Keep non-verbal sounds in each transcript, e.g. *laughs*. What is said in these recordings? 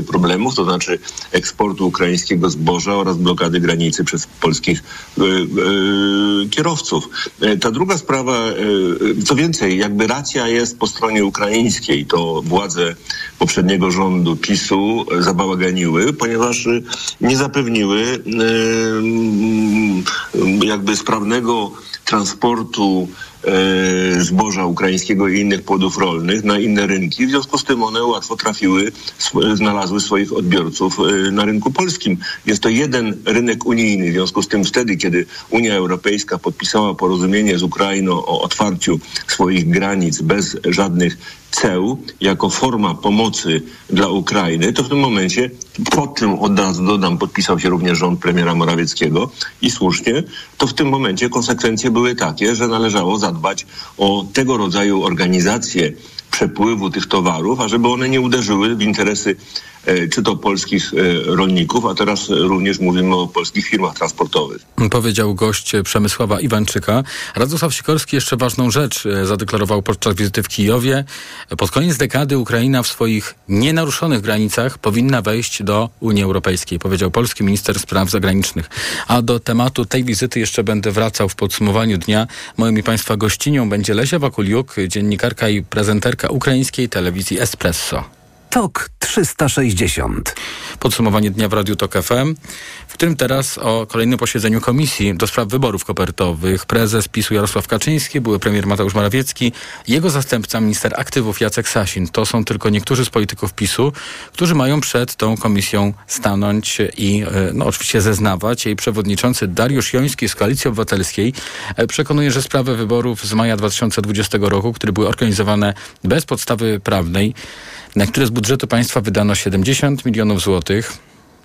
problemów, to znaczy eksportu ukraińskiego zboża oraz blokady granicy przez polskich y, y, kierowców. Ta druga sprawa, y, co więcej, jakby racja jest po stronie ukraińskiej, to władze poprzedniego rządu PiSu zabałaganiły, ponieważ nie zapewniły jakby sprawnego transportu zboża ukraińskiego i innych płodów rolnych na inne rynki. W związku z tym one łatwo trafiły, znalazły swoich odbiorców e, na rynku polskim. Jest to jeden rynek unijny. W związku z tym wtedy, kiedy Unia Europejska podpisała porozumienie z Ukrainą o otwarciu swoich granic bez żadnych ceł jako forma pomocy dla Ukrainy, to w tym momencie, pod czym od razu dodam, podpisał się również rząd premiera Morawieckiego i słusznie, to w tym momencie konsekwencje były takie, że należało zadbać o tego rodzaju organizację przepływu tych towarów, ażeby one nie uderzyły w interesy czy to polskich e, rolników, a teraz również mówimy o polskich firmach transportowych. Powiedział gość Przemysława Iwańczyka. Radosław Sikorski jeszcze ważną rzecz e, zadeklarował podczas wizyty w Kijowie. Pod koniec dekady Ukraina w swoich nienaruszonych granicach powinna wejść do Unii Europejskiej, powiedział polski minister spraw zagranicznych. A do tematu tej wizyty jeszcze będę wracał w podsumowaniu dnia. Moją i Państwa gościnią będzie Lesia Wakuliuk, dziennikarka i prezenterka ukraińskiej telewizji Espresso. TOK 360. Podsumowanie dnia w Radiu TOK FM, w którym teraz o kolejnym posiedzeniu Komisji do Spraw Wyborów Kopertowych. Prezes PiSu Jarosław Kaczyński, były premier Mateusz Morawiecki, jego zastępca minister aktywów Jacek Sasin. To są tylko niektórzy z polityków PiSu, którzy mają przed tą komisją stanąć i e, no, oczywiście zeznawać. Jej przewodniczący Dariusz Joński z Koalicji Obywatelskiej e, przekonuje, że sprawę wyborów z maja 2020 roku, które były organizowane bez podstawy prawnej, na które z budżetu państwa wydano 70 milionów złotych,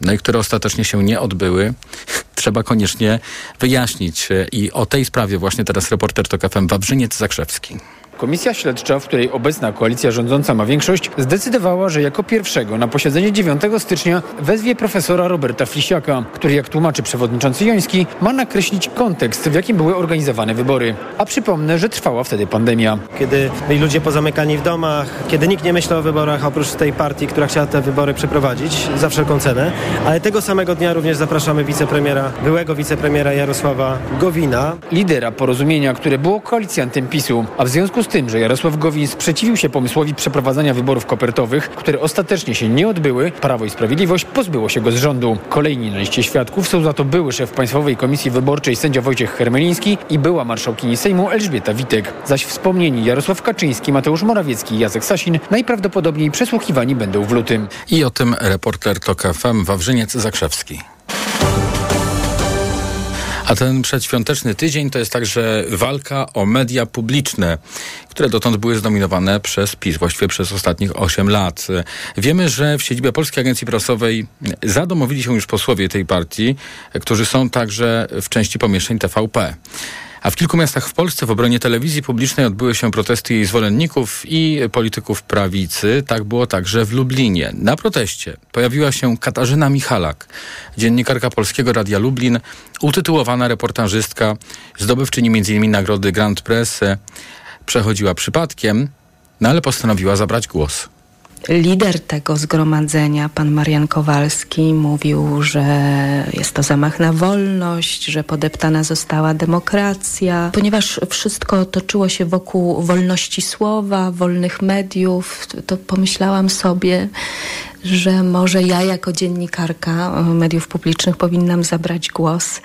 no i które ostatecznie się nie odbyły, trzeba koniecznie wyjaśnić. I o tej sprawie właśnie teraz reporter TOK FM Wawrzyniec Zakrzewski. Komisja śledcza, w której obecna koalicja rządząca ma większość, zdecydowała, że jako pierwszego na posiedzenie 9 stycznia wezwie profesora Roberta Flisiaka, który, jak tłumaczy przewodniczący Joński, ma nakreślić kontekst, w jakim były organizowane wybory. A przypomnę, że trwała wtedy pandemia. Kiedy byli ludzie pozamykani w domach, kiedy nikt nie myślał o wyborach oprócz tej partii, która chciała te wybory przeprowadzić za wszelką cenę, ale tego samego dnia również zapraszamy wicepremiera, byłego wicepremiera Jarosława Gowina. Lidera porozumienia, które było koalicjantem PiSu, a w związku z z tym, że Jarosław Gowin sprzeciwił się pomysłowi przeprowadzania wyborów kopertowych, które ostatecznie się nie odbyły, Prawo i Sprawiedliwość pozbyło się go z rządu. Kolejni na liście świadków są za to były szef Państwowej Komisji Wyborczej sędzia Wojciech Hermeliński i była marszałkini Sejmu Elżbieta Witek. Zaś wspomnieni Jarosław Kaczyński, Mateusz Morawiecki i Jacek Sasin najprawdopodobniej przesłuchiwani będą w lutym. I o tym reporter TOK FM Wawrzyniec Zakrzewski. A ten przedświąteczny tydzień to jest także walka o media publiczne, które dotąd były zdominowane przez PiS, właściwie przez ostatnich 8 lat. Wiemy, że w siedzibie Polskiej Agencji Prasowej zadomowili się już posłowie tej partii, którzy są także w części pomieszczeń TVP. A w kilku miastach w Polsce w obronie telewizji publicznej odbyły się protesty jej zwolenników i polityków prawicy. Tak było także w Lublinie. Na proteście pojawiła się Katarzyna Michalak, dziennikarka Polskiego Radia Lublin, utytułowana reportażystka, zdobywczyni m.in. nagrody Grand Press. Przechodziła przypadkiem, no ale postanowiła zabrać głos lider tego zgromadzenia, pan Marian Kowalski, mówił, że jest to zamach na wolność, że podeptana została demokracja. Ponieważ wszystko toczyło się wokół wolności słowa, wolnych mediów, to pomyślałam sobie, że może ja jako dziennikarka e, mediów publicznych powinnam zabrać głos.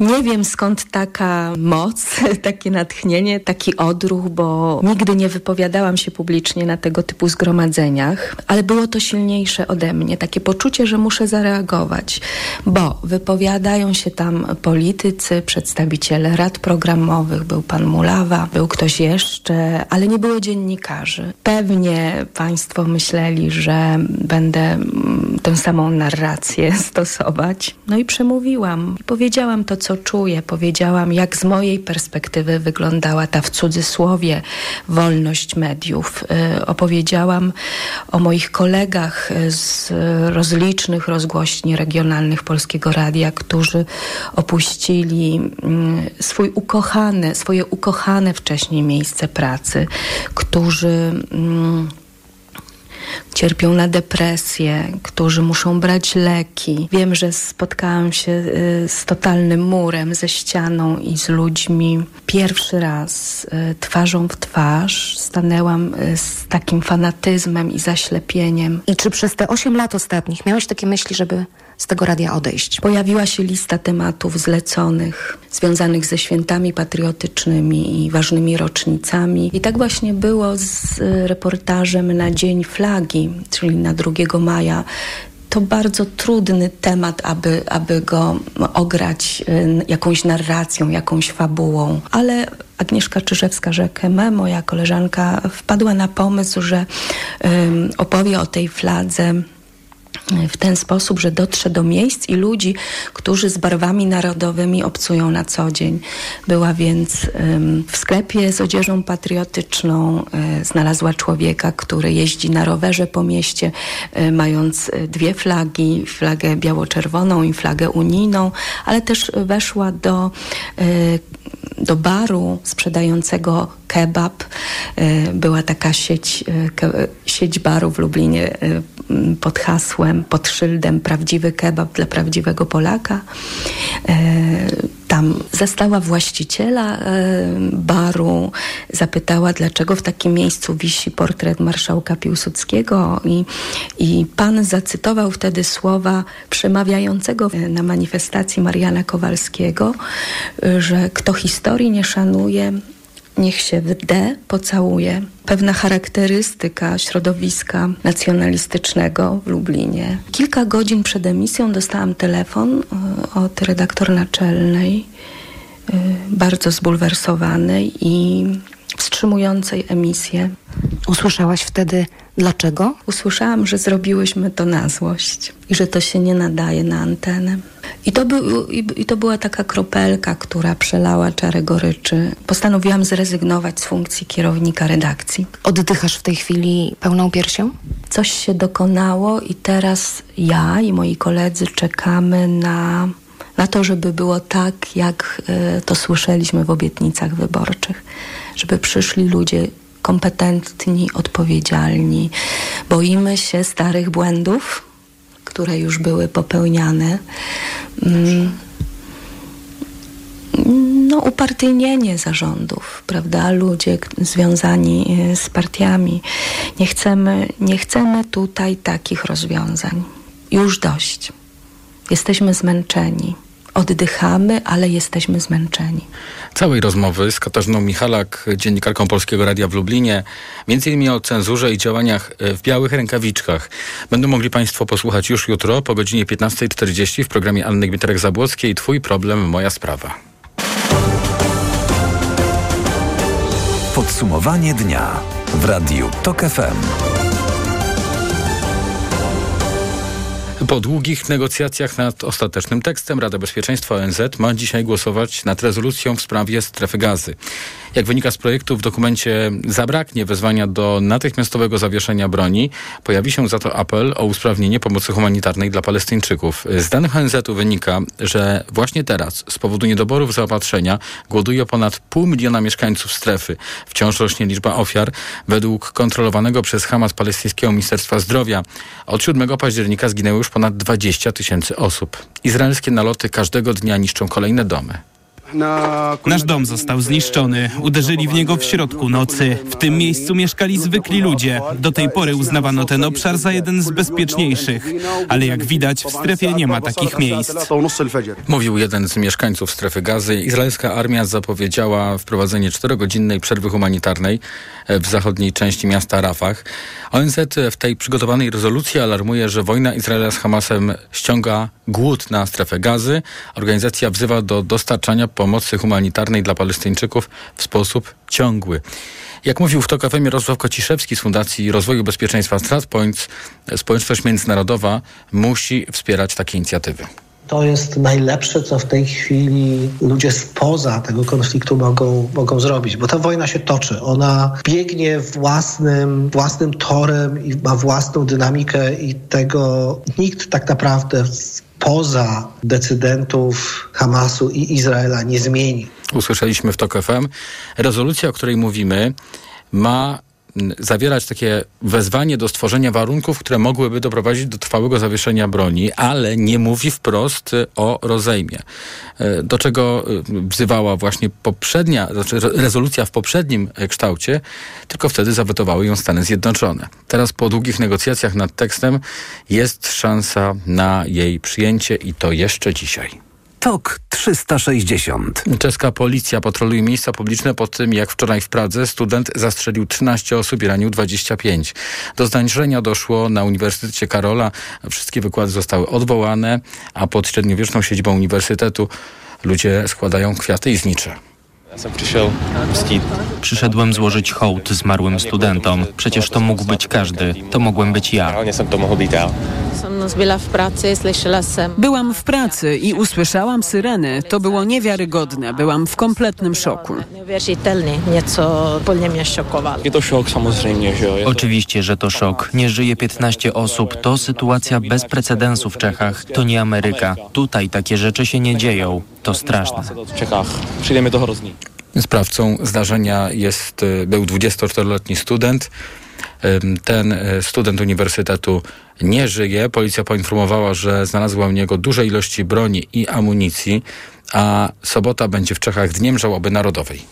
Nie wiem skąd taka moc, *laughs* takie natchnienie, taki odruch, bo nigdy nie wypowiadałam się publicznie na tego typu zgromadzeniach, ale było to silniejsze ode mnie, takie poczucie, że muszę zareagować, bo wypowiadają się tam politycy, przedstawiciele rad programowych, był pan Mulawa, był ktoś jeszcze, ale nie było dziennikarzy. Pewnie państwo myśleli, że będę będę mm, tę samą narrację *laughs* stosować. No i przemówiłam. Powiedziałam to, co czuję. Powiedziałam, jak z mojej perspektywy wyglądała ta w cudzysłowie wolność mediów. Y, opowiedziałam o moich kolegach z rozlicznych rozgłośni regionalnych Polskiego Radia, którzy opuścili mm, swój ukochany, swoje ukochane wcześniej miejsce pracy, którzy mm, cierpią na depresję, którzy muszą brać leki. Wiem, że spotkałam się y, z totalnym murem, ze ścianą i z ludźmi. Pierwszy raz y, twarzą w twarz stanęłam y, z takim fanatyzmem i zaślepieniem. I czy przez te 8 lat ostatnich miałeś takie myśli, żeby z tego radia odejść? Pojawiła się lista tematów zleconych, związanych ze świętami patriotycznymi i ważnymi rocznicami. I tak właśnie było z reportażem na Dzień Flagi, czyli na 2 maja to bardzo trudny temat, aby, aby go ograć y, jakąś narracją, jakąś fabułą. Ale Agnieszka Czyżewska-Rzekeme, moja koleżanka, wpadła na pomysł, że um, opowie o tej fladze w ten sposób, że dotrze do miejsc i ludzi, którzy z barwami narodowymi obcują na co dzień. Była więc w sklepie z odzieżą patriotyczną, e, znalazła człowieka, który jeździ na rowerze po mieście, e, mając e, dwie flagi, flagę biało-czerwoną i flagę unijną, ale też weszła do, do baru sprzedającego kebab. Była taka sieć, sieć baru w Lublinie pod hasłem, pod szyldem prawdziwy kebab dla prawdziwego Polaka. Tam zastała właściciela baru, zapytała, dlaczego w takim miejscu wisi portret marszałka Piłsudskiego i, i pan zacytował wtedy słowa przemawiającego na manifestacji Mariana Kowalskiego, że kto historii nie szanuje, niech się w D pocałuje. Pewna charakterystyka środowiska nacjonalistycznego w Lublinie. Kilka godzin przed emisją dostałam telefon e, od redaktor naczelnej, e, bardzo zbulwersowanej i wstrzymującej emisję. Usłyszałaś wtedy dlaczego? Usłyszałam, że zrobiłyśmy to na złość i że to się nie nadaje na antenę. I to, był, i, to była taka kropelka, która przelała czarę goryczy. Postanowiłam zrezygnować z funkcji kierownika redakcji. Oddychasz w tej chwili pełną piersią? Coś się dokonało i teraz ja i moi koledzy czekamy na na to, żeby było tak, jak e, to słyszeliśmy w obietnicach wyborczych, żeby przyszli ludzie kompetentni, odpowiedzialni. Boimy się starych błędów, które już były popełniane. Mm. No, upartyjnienie zarządów, prawda? Ludzie związani e, z partiami. Nie chcemy, nie chcemy tutaj takich rozwiązań. Już dość. Jesteśmy zmęczeni oddychamy, ale jesteśmy zmęczeni. Całej rozmowy z Katarzyną Michalak, dziennikarką Polskiego Radia w Lublinie, między innymi o cenzurze i działaniach e, w białych rękawiczkach. Będą mogli Państwo posłuchać już jutro po godzinie 15.40 w programie Anny Gmiterek-Zabłockiej Twój problem, moja sprawa. Podsumowanie dnia w Radiu TOK FM. Po długich negocjacjach nad ostatecznym tekstem Rada Bezpieczeństwa ONZ ma dzisiaj głosować nad rezolucją w sprawie strefy gazy. Jak wynika z projektu, w dokumencie zabraknie wezwania do natychmiastowego zawieszenia broni. Pojawi się za to apel o usprawnienie pomocy humanitarnej dla Palestyńczyków. Z danych ONZ-u wynika, że właśnie teraz z powodu niedoborów zaopatrzenia głoduje ponad pół miliona mieszkańców strefy. Wciąż rośnie liczba ofiar. Według kontrolowanego przez Hamas palestyńskiego Ministerstwa Zdrowia od 7 października zginęły już ponad 20 tysięcy osób. Izraelskie naloty każdego dnia niszczą kolejne domy. Nasz dom został zniszczony. Uderzyli w niego w środku nocy. W tym miejscu mieszkali zwykli ludzie. Do tej pory uznawano ten obszar za jeden z bezpieczniejszych. Ale jak widać, w strefie nie ma takich miejsc. Mówił jeden z mieszkańców strefy gazy. Izraelska armia zapowiedziała wprowadzenie czterogodzinnej przerwy humanitarnej w zachodniej części miasta Rafah. ONZ w tej przygotowanej rezolucji alarmuje, że wojna Izraela z Hamasem ściąga głód na strefę gazy. Organizacja wzywa do dostarczania pomocy humanitarnej dla Palestyńczyków w sposób ciągły. Jak mówił w TOK FM Jarosław Kociszewski z Fundacji Rozwoju Bezpieczeństwa StratPoints, społeczność międzynarodowa musi wspierać takie inicjatywy. To jest najlepsze, co w tej chwili ludzie spoza tego konfliktu mogą, mogą zrobić, bo ta wojna się toczy. Ona biegnie własnym, własnym torem i ma własną dynamikę i tego nikt tak naprawdę poza decydentów Hamasu i Izraela nie zmieni. Usłyszeliśmy w TOK FM. Rezolucja, o której mówimy, ma zawierać takie wezwanie do stworzenia warunków, które mogłyby doprowadzić do trwałego zawieszenia broni, ale nie mówi wprost o rozejmie. E, do czego wzywała właśnie poprzednia, znaczy rezolucja w poprzednim kształcie, tylko wtedy zawetowały ją Stany Zjednoczone. Teraz po długich negocjacjach nad tekstem jest szansa na jej przyjęcie i to jeszcze dzisiaj. TOK 360. Czeska policja patroluje miejsca publiczne po tym, jak wczoraj w Pradze student zastrzelił 13 osób i ranił 25. Do zdarzenia doszło na Uniwersytecie Karola. Wszystkie wykłady zostały odwołane, a pod średniowieczną siedzibą uniwersytetu ludzie składają kwiaty i znicze. Przyszedłem złożyć hołd zmarłym studentom. Przecież to mógł być każdy. To mogłem być ja. Byłam w pracy i usłyszałam syreny. To było niewiarygodne. Byłam w kompletnym szoku. Oczywiście, że to szok. Nie żyje 15 osób. To sytuacja bez precedensu w Czechach. To nie Ameryka. Tutaj takie rzeczy się nie dzieją. To straszne. Sprawcą zdarzenia jest, y, był 24-letni student. Ten y, student uniwersytetu nie żyje. Policja poinformowała, że znalazła u niego duże ilości broni i amunicji, a sobota będzie w Czechach Dniem Żałoby Narodowej.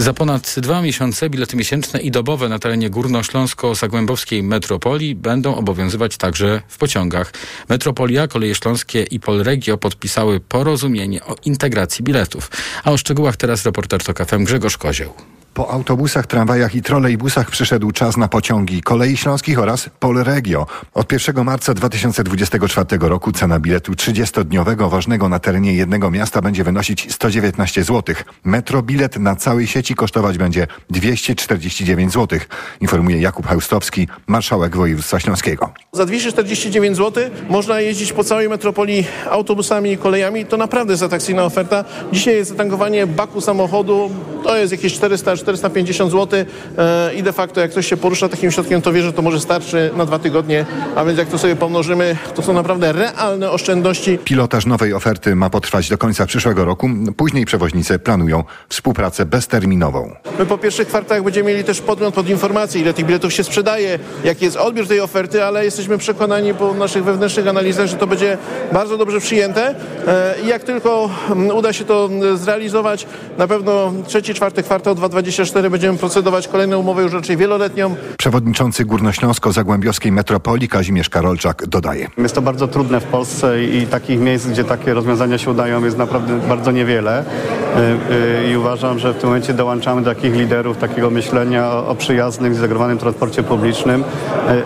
Za ponad dwa miesiące bilety miesięczne i dobowe na terenie górnośląsko-zagłębowskiej metropolii będą obowiązywać także w pociągach. Metropolia, Koleje Śląskie i Polregio podpisały porozumienie o integracji biletów. A o szczegółach teraz reporter TOK FM Grzegorz Kozieł. Po autobusach, tramwajach i trolejbusach przyszedł czas na pociągi kolei śląskich oraz Polregio. Od 1 marca 2024 roku cena biletu 30-dniowego ważnego na terenie jednego miasta będzie wynosić 119 zł. Metro bilet na całej sieci kosztować będzie 249 zł, informuje Jakub Heustowski, marszałek województwa śląskiego. Za 249 zł można jeździć po całej metropolii autobusami i kolejami. To naprawdę jest atrakcyjna oferta. Dzisiaj jest zatankowanie baku samochodu, to jest jakieś 400 450 zł e, i de facto jak ktoś się porusza takim środkiem, to wie, że to może starczy na dwa tygodnie, a więc jak to sobie pomnożymy, to są naprawdę realne oszczędności. Pilotaż nowej oferty ma potrwać do końca przyszłego roku. Później przewoźnicy planują współpracę bezterminową. My po pierwszych kwartach będziemy mieli też podgląd pod informacje, ile tych biletów się sprzedaje, jaki jest odbiór tej oferty, ale jesteśmy przekonani po naszych wewnętrznych analizach, że to będzie bardzo dobrze przyjęte e, i jak tylko mm, uda się to zrealizować, na pewno trzeci, czwarty kwartał 2020 24 będziemy procedować kolejną umowę już raczej wieloletnią. Przewodniczący Górnośląsko-Zagłębiowskiej Metropolii Kazimierz Karolczak dodaje. Jest to bardzo trudne w Polsce i takich miejsc, gdzie takie rozwiązania się udają jest naprawdę bardzo niewiele y, y, i uważam, że w tym momencie dołączamy do takich liderów takiego myślenia o, przyjaznym, zintegrowanym transporcie publicznym, y,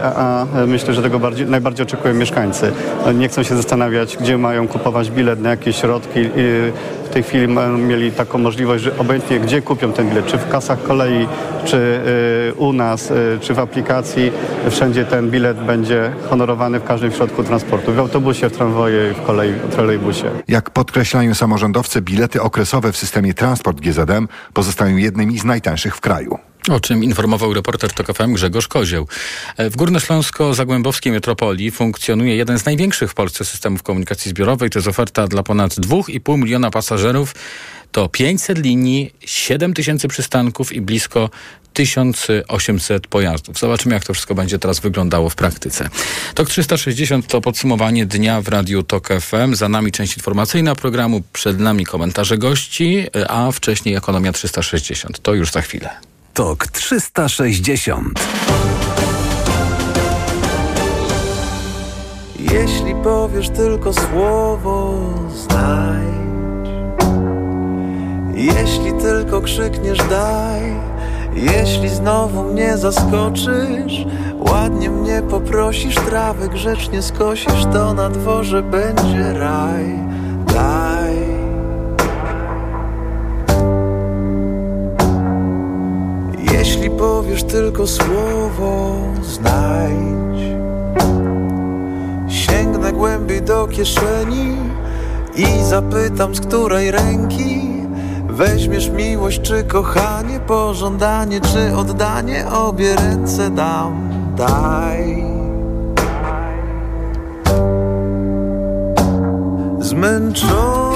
a, myślę, że tego bardziej, najbardziej oczekują mieszkańcy. Nie chcą się zastanawiać, gdzie mają kupować bilet, na jakie środki tej chwili mieli taką możliwość, że obojętnie gdzie kupią ten bilet, czy w kasach kolei, czy y, u nas, y, czy w aplikacji, wszędzie ten bilet będzie honorowany w każdym środku transportu. W autobusie, w tramwaje, w kolei, w trolejbusie. Jak podkreślają samorządowcy, bilety okresowe w systemie Transport GZM pozostają jednymi z najtańszych w kraju. O czym informował reporter TOK FM Grzegorz Kozieł. E, w Górnośląsko-Zagłębowskiej Metropolii funkcjonuje jeden z największych w Polsce systemów komunikacji zbiorowej. To jest oferta dla ponad 2,5 miliona pasażerów. To 500 linii, 7 tysięcy przystanków i blisko 1800 pojazdów. Zobaczymy, jak to wszystko będzie teraz wyglądało w praktyce. TOK 360 to podsumowanie dnia w Radiu TOK FM. Za nami część informacyjna programu, przed nami komentarze gości, e, a wcześniej Ekonomia 360. To już za chwilę. TOK 360. Jeśli powiesz tylko słowo, znajdź. Jeśli tylko krzykniesz, daj. Jeśli znowu mnie zaskoczysz, ładnie mnie poprosisz, trawę grzecznie skosisz, to na dworze będzie raj. Powiesz tylko słowo, znajdź. Sięgnę głębiej do kieszeni I zapytam z której ręki. Weźmiesz miłość czy kochanie, pożądanie czy oddanie. Obie ręce dam, daj. Zmęczone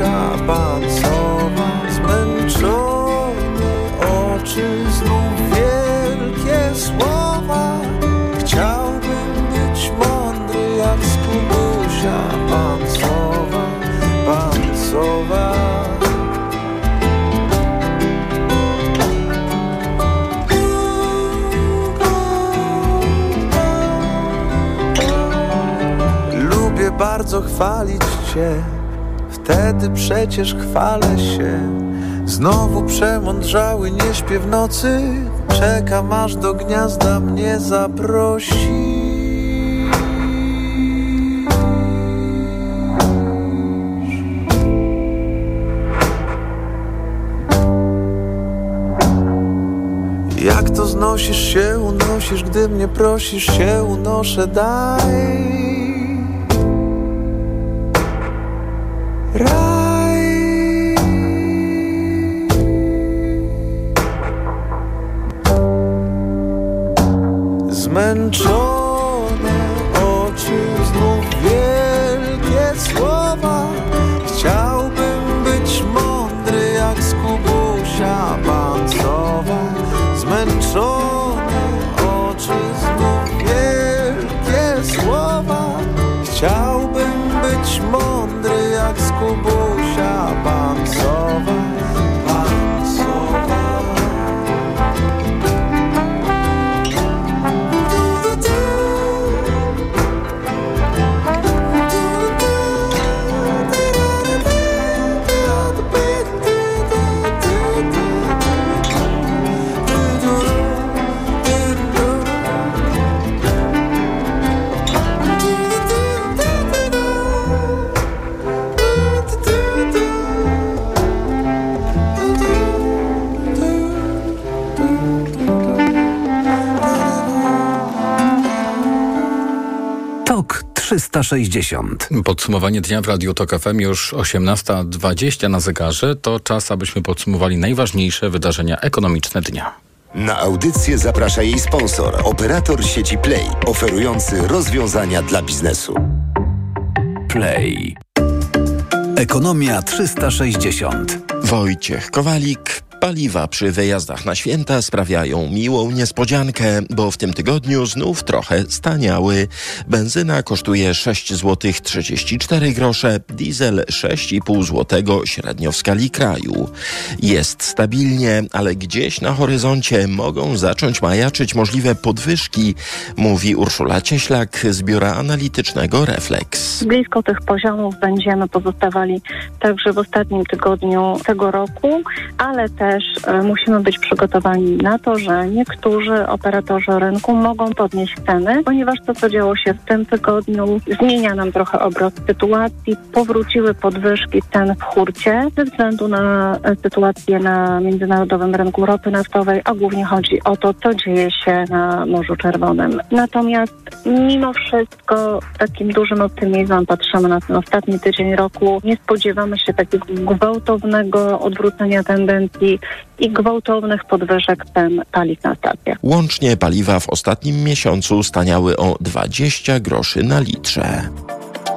Skubusia Pancowa Zmęczone oczy, znów wielkie słowa. Chciałbym być mądry jak Skubusia Pancowa Pancowa Lubię bardzo chwalić Cię, wtedy przecież chwalę się. Znowu przemądrzały, nie śpię w nocy, czekam aż do gniazda mnie zaprosi. Jak to znosisz się, unosisz, gdy mnie prosisz się, unoszę, daj. 360. Podsumowanie dnia w Radiu Tok FM już 18.20 na zegarze. To czas, abyśmy podsumowali najważniejsze wydarzenia ekonomiczne dnia. Na audycję zaprasza jej sponsor, operator sieci Play, oferujący rozwiązania dla biznesu. Play. Ekonomia 360. Wojciech Kowalik. Paliwa przy wyjazdach na święta sprawiają miłą niespodziankę, bo w tym tygodniu znów trochę staniały. Benzyna kosztuje 6 zł 34 grosze, diesel 6,5 zł średnio w skali kraju. Jest stabilnie, ale gdzieś na horyzoncie mogą zacząć majaczyć możliwe podwyżki, mówi Urszula Cieślak z biura analitycznego Reflex. Blisko tych poziomów będziemy pozostawali także w ostatnim tygodniu tego roku, ale też e, musimy być przygotowani na to, że niektórzy operatorzy rynku mogą podnieść ceny, ponieważ to, co działo się w tym tygodniu, zmienia nam trochę obraz sytuacji. Powróciły podwyżki cen w hurcie ze względu na e, sytuację na międzynarodowym rynku ropy naftowej, a głównie chodzi o to, co dzieje się na Morzu Czerwonym. Natomiast mimo wszystko takim dużym optymizmem patrzymy na ten ostatni tydzień roku. Nie spodziewamy się takiego gwałtownego odwrócenia tendencji i gwałtownych podwyżek cen paliw na stacjach. Łącznie paliwa w ostatnim miesiącu staniały o 20 groszy na litrze.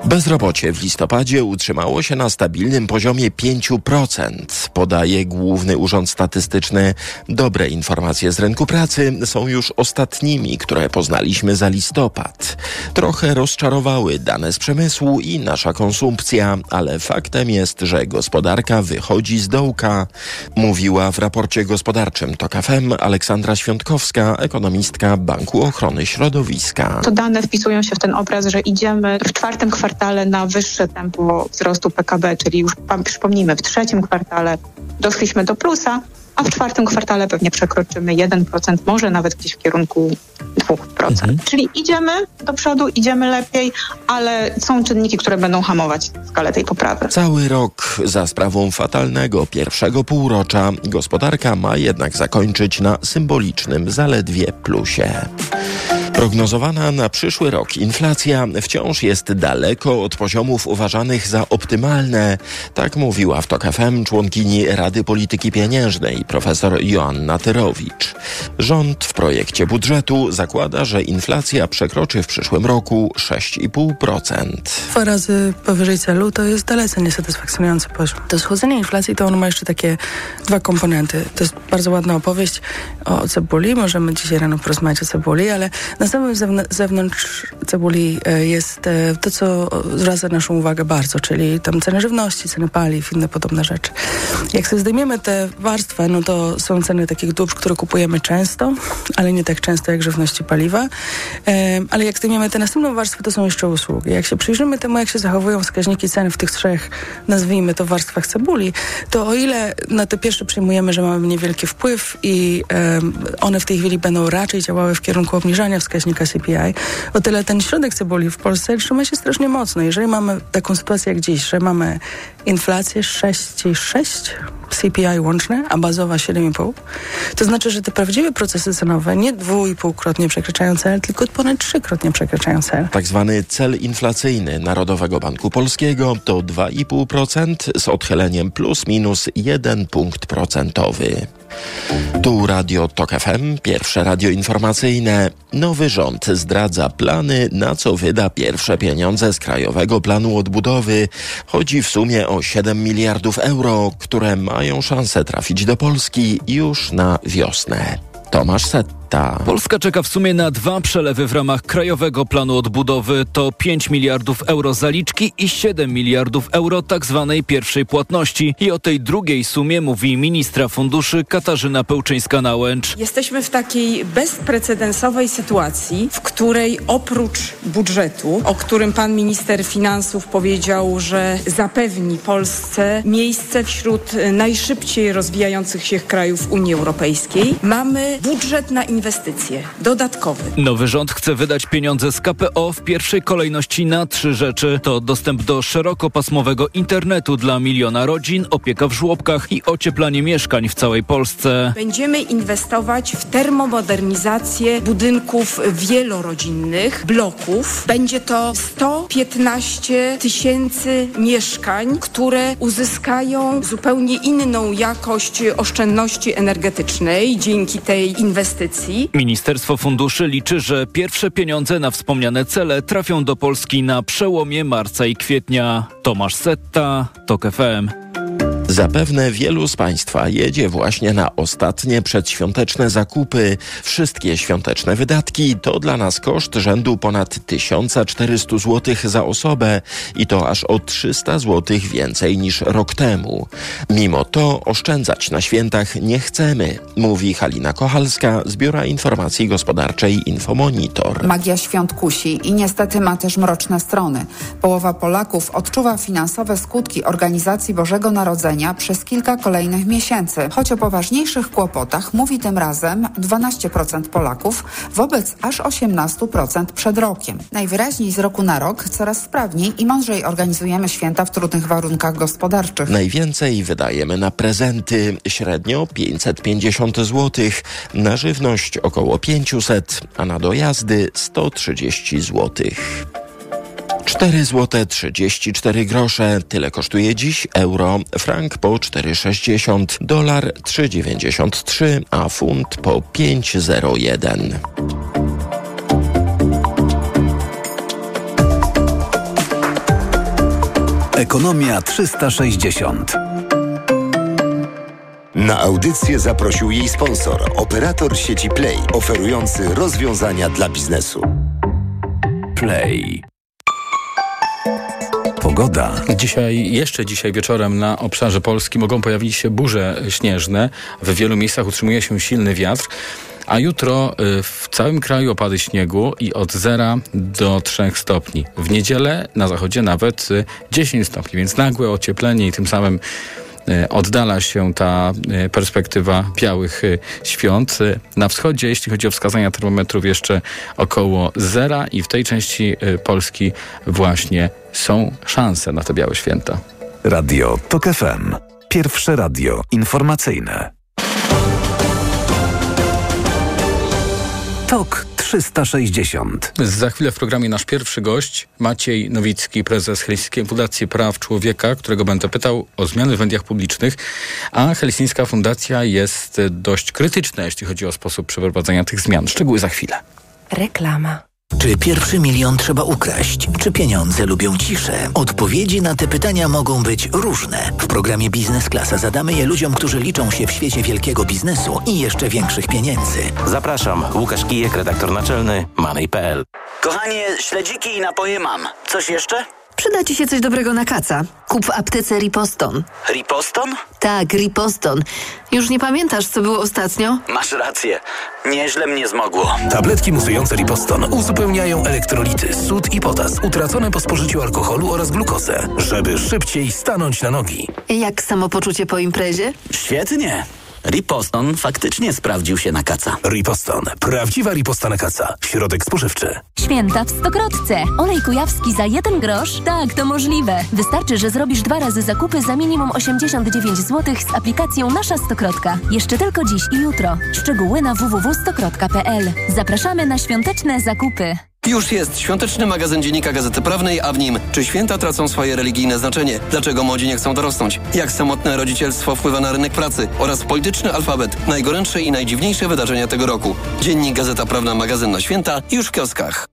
Bezrobocie w listopadzie utrzymało się na stabilnym poziomie 5%, podaje Główny Urząd Statystyczny. Dobre informacje z rynku pracy są już ostatnimi, które poznaliśmy za listopad. Trochę rozczarowały dane z przemysłu i nasza konsumpcja, ale faktem jest, że gospodarka wychodzi z dołka, mówiła w raporcie gospodarczym TOK FM Aleksandra Świątkowska, ekonomistka Banku Ochrony Środowiska. To dane wpisują się w ten obraz, że idziemy w czwartym kwartale na wyższe tempo wzrostu PKB, czyli już przypomnijmy, w trzecim kwartale doszliśmy do plusa, a w czwartym kwartale pewnie przekroczymy 1%, może nawet gdzieś w kierunku 2%. Mhm. Czyli idziemy do przodu, idziemy lepiej, ale są czynniki, które będą hamować skalę tej poprawy. Cały rok za sprawą fatalnego pierwszego półrocza gospodarka ma jednak zakończyć na symbolicznym zaledwie plusie. Prognozowana na przyszły rok inflacja wciąż jest daleko od poziomów uważanych za optymalne. Tak mówiła w TOK FM członkini Rady Polityki Pieniężnej profesor Joanna Tyrowicz. Rząd w projekcie budżetu zakłada, że inflacja przekroczy w przyszłym roku 6,5%. Dwa razy powyżej celu to jest dalece niesatysfakcjonujący poziom. To schłodzenie inflacji to ono ma jeszcze takie dwa komponenty. To jest bardzo ładna opowieść o cebuli. Możemy dzisiaj rano porozmawiać o cebuli, ale na samym zewnątrz cebuli e, jest e, to, co zwraca naszą uwagę bardzo, czyli tam ceny żywności, ceny paliw, inne podobne rzeczy. Jak sobie zdejmiemy tę warstwę, no to są ceny takich dóbr, które kupujemy często, ale nie tak często jak żywności paliwa. E, ale jak zdejmiemy tę następną warstwę, to są jeszcze usługi. Jak się przyjrzymy temu, jak się zachowują wskaźniki cen w tych trzech, nazwijmy to warstwach cebuli, to o ile na te pierwsze przyjmujemy, że mamy niewielki wpływ i one w tej chwili będą raczej działały w kierunku obniżania wskaźnika CPI, o tyle ten środek cebuli w Polsce trzyma się strasznie mocno. Jeżeli mamy taką sytuację jak dziś, że mamy inflację 6,6 CPI łączne, a bazowa 7,5, to znaczy, że te prawdziwe procesy cenowe nie dwu i półkrotnie przekraczają cel, tylko ponad trzykrotnie przekraczają cel. Tak zwany cel inflacyjny Narodowego Banku Polskiego to 2,5% z odchyleniem plus minus 1 punkt procentowy. Tu Radio TOK FM, pierwsze radio informacyjne. Nowy rząd zdradza plany, na co wyda pierwsze pieniądze z Krajowego Planu Odbudowy. Chodzi w sumie o 7 miliardów euro, które mają szansę trafić do Polski już na wiosnę. Tomasz Set. Polska czeka w sumie na dwa przelewy w ramach Krajowego Planu Odbudowy. To 5 miliardów euro zaliczki i 7 miliardów euro tak zwanej pierwszej płatności. I o tej drugiej sumie mówi ministra funduszy Katarzyna Pełczyńska-Nałęcz. Jesteśmy w takiej bezprecedensowej sytuacji, w której oprócz budżetu, o którym pan minister finansów powiedział, że zapewni Polsce miejsce wśród najszybciej rozwijających się krajów Unii Europejskiej, mamy budżet na inwestycje inwestycje dodatkowe. Nowy rząd chce wydać pieniądze z KPO w pierwszej kolejności na trzy rzeczy. To dostęp do szerokopasmowego internetu dla miliona rodzin, opieka w żłobkach i ocieplanie mieszkań w całej Polsce. Będziemy inwestować w termomodernizację budynków wielorodzinnych, bloków. Będzie to 115 tysięcy mieszkań, które uzyskają zupełnie inną jakość oszczędności energetycznej dzięki tej inwestycji. Ministerstwo Funduszy liczy, że pierwsze pieniądze na wspomniane cele trafią do Polski na przełomie marca i kwietnia. Tomasz Setta, TOK FM. Zapewne wielu z Państwa jedzie właśnie na ostatnie przedświąteczne zakupy. Wszystkie świąteczne wydatki to dla nas koszt rzędu ponad 1400 zł za osobę i to aż o 300 zł więcej niż rok temu. Mimo to oszczędzać na świętach nie chcemy, mówi Halina Kochalska z Biura Informacji Gospodarczej Infomonitor. Magia świąt kusi i niestety ma też mroczne strony. Połowa Polaków odczuwa finansowe skutki organizacji Bożego Narodzenia przez kilka kolejnych miesięcy. Choć o poważniejszych kłopotach mówi tym razem 12% Polaków wobec aż 18% przed rokiem. Najwyraźniej z roku na rok coraz sprawniej i mądrzej organizujemy święta w trudnych warunkach gospodarczych. Najwięcej wydajemy na prezenty, średnio 550 zł, na żywność około 500, a na dojazdy 130 zł. 4 zł 34 grosze. Tyle kosztuje dziś euro. Frank po 4,60, dolar 3,93, a funt po 5,01. Ekonomia 360. Na audycję zaprosił jej sponsor, operator sieci Play, oferujący rozwiązania dla biznesu. Play. Pogoda. Dzisiaj, jeszcze dzisiaj wieczorem na obszarze Polski mogą pojawić się burze śnieżne. W wielu miejscach utrzymuje się silny wiatr. A jutro y, w całym kraju opady śniegu i od 0 do 3 stopni. W niedzielę na zachodzie nawet 10 y, stopni, więc nagłe ocieplenie i tym samym oddala się ta e, perspektywa białych e, świąt. Na wschodzie, jeśli chodzi o wskazania termometrów, jeszcze około zera i w tej części Polski właśnie są szanse na te białe święta. Radio TOK FM. Pierwsze radio informacyjne. TOK 360. Za chwilę w programie nasz pierwszy gość, Maciej Nowicki, prezes Helsińskiej Fundacji Praw Człowieka, którego będę pytał o zmiany w mediach publicznych. A Helsińska Fundacja jest dość krytyczna, jeśli chodzi o sposób przeprowadzania tych zmian. Szczegóły za chwilę. Reklama. Czy pierwszy milion trzeba ukraść? Czy pieniądze lubią ciszę? Odpowiedzi na te pytania mogą być różne. W programie Biznes Klasa zadamy je ludziom, którzy liczą się w świecie wielkiego biznesu i jeszcze większych pieniędzy. Zapraszam, Łukasz Kijek, redaktor naczelny Money.pl. Kochanie, śledziki i napoje mam. Coś jeszcze? Przyda Ci się coś dobrego na kaca. Kup w aptece Riposton. Riposton? Tak, Riposton. Już nie pamiętasz, co było ostatnio? Masz rację. Nieźle mnie zmogło. Tabletki musujące Riposton uzupełniają elektrolity, sód i potas utracone po spożyciu alkoholu oraz glukozę, żeby szybciej stanąć na nogi. Jak samopoczucie po imprezie? Świetnie. Riposton faktycznie sprawdził się na kaca. Riposton. Prawdziwa riposta na kaca. Środek spożywczy. Święta w Stokrotce. Olej kujawski za jeden grosz? Tak, to możliwe. Wystarczy, że zrobisz dwa razy zakupy za minimum 89 zł z aplikacją Nasza Stokrotka. Jeszcze tylko dziś i jutro. Szczegóły na www.stokrotka.pl. Zapraszamy na świąteczne zakupy. Już jest świąteczny magazyn Dziennika Gazety Prawnej, a w nim czy święta tracą swoje religijne znaczenie? Dlaczego młodzi nie chcą dorosnąć? Jak samotne rodzicielstwo wpływa na rynek pracy? Oraz polityczny alfabet. Najgorętsze i najdziwniejsze wydarzenia tego roku. Dziennik Gazeta Prawna, magazyn na święta już w kioskach.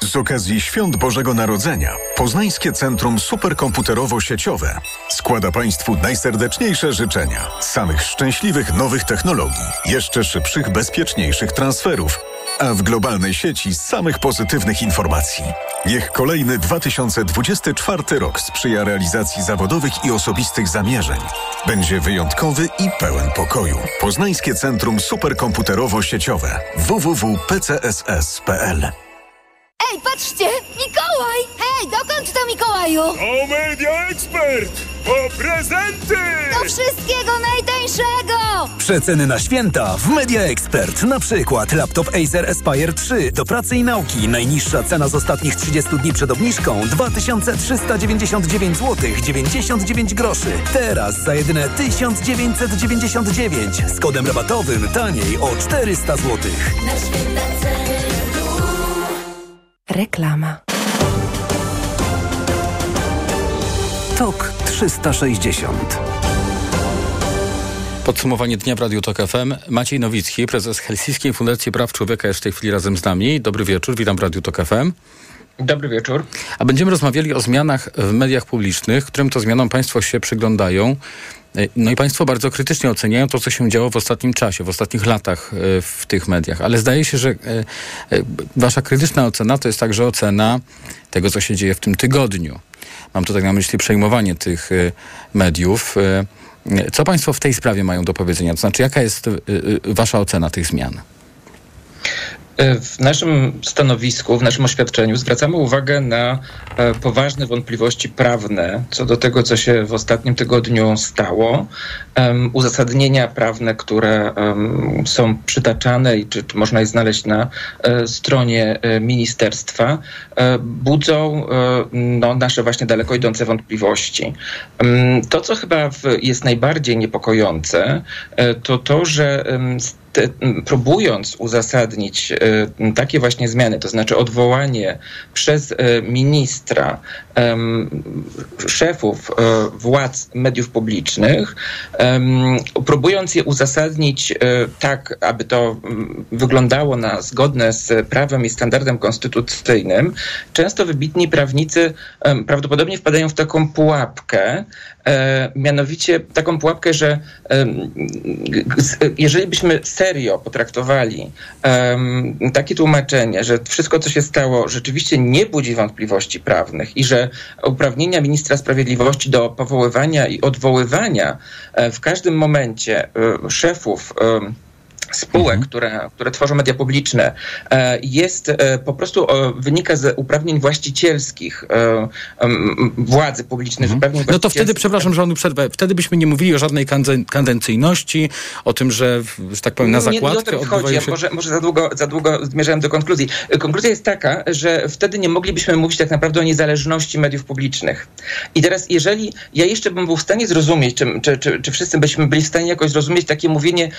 Z okazji Świąt Bożego Narodzenia Poznańskie Centrum Superkomputerowo-Sieciowe składa Państwu najserdeczniejsze życzenia. Samych szczęśliwych nowych technologii, jeszcze szybszych, bezpieczniejszych transferów, a w globalnej sieci samych pozytywnych informacji. Niech kolejny 2024 rok sprzyja realizacji zawodowych i osobistych zamierzeń. Będzie wyjątkowy i pełen pokoju. Poznańskie Centrum Superkomputerowo-Sieciowe www.pcss.pl Ej, patrzcie! Mikołaj! Hej, dokąd to Mikołaju? O Media Expert! Po prezenty! Do wszystkiego najtańszego! Przeceny na święta w Media Expert. Na przykład laptop Acer Aspire 3 do pracy i nauki. Najniższa cena z ostatnich 30 dni przed obniżką 2399 zł 99 groszy. Teraz za jedyne 1999 z kodem rabatowym taniej o 400 zł. Na święta ceny Reklama. TOK 360 Podsumowanie dnia w Radiu Tok FM. Maciej Nowicki, prezes Helsińskiej Fundacji Praw Człowieka jest w tej chwili razem z nami. Dobry wieczór, witam w Radiu Tok FM. Dobry wieczór. A będziemy rozmawiali o zmianach w mediach publicznych, którym to zmianom Państwo się przyglądają. No i Państwo bardzo krytycznie oceniają to, co się działo w ostatnim czasie, w ostatnich latach w tych mediach. Ale zdaje się, że Wasza krytyczna ocena to jest także ocena tego, co się dzieje w tym tygodniu. Mam tutaj na myśli przejmowanie tych mediów. Co Państwo w tej sprawie mają do powiedzenia? To znaczy, jaka jest Wasza ocena tych zmian? W naszym stanowisku, w naszym oświadczeniu zwracamy uwagę na poważne wątpliwości prawne co do tego, co się w ostatnim tygodniu stało. Uzasadnienia prawne, które są przytaczane i czy, można je znaleźć na stronie ministerstwa, budzą no, nasze właśnie daleko idące wątpliwości. To, co chyba jest najbardziej niepokojące, to to, że te, próbując uzasadnić e, takie właśnie zmiany, to znaczy odwołanie przez e, ministra e, szefów władz mediów publicznych, próbując je uzasadnić tak, aby to wyglądało na zgodne z prawem i standardem konstytucyjnym, często wybitni prawnicy prawdopodobnie wpadają w taką pułapkę, mianowicie taką pułapkę, że jeżeli byśmy serio potraktowali um, takie tłumaczenie, że wszystko, co się stało, rzeczywiście nie budzi wątpliwości prawnych i że uprawnienia ministra sprawiedliwości do powoływania i odwoływania w każdym momencie szefów spółek, mhm. które, które tworzą media publiczne, e, jest e, po prostu wynika z uprawnień właścicielskich władzy publicznej. Mhm. No to wtedy, przepraszam, że on przerwę, wtedy byśmy nie mówili o żadnej kadencyjności, o tym, że, że tak powiem, na zakładkę nie, nie chodzi. Się... Może, może za, długo, za długo zmierzałem do konkluzji. Konkluzja jest taka, że wtedy nie moglibyśmy mówić tak naprawdę o niezależności mediów publicznych. I teraz, jeżeli ja jeszcze bym był w stanie zrozumieć, czy, czy, czy, czy wszyscy byśmy byli w stanie jakoś zrozumieć takie mówienie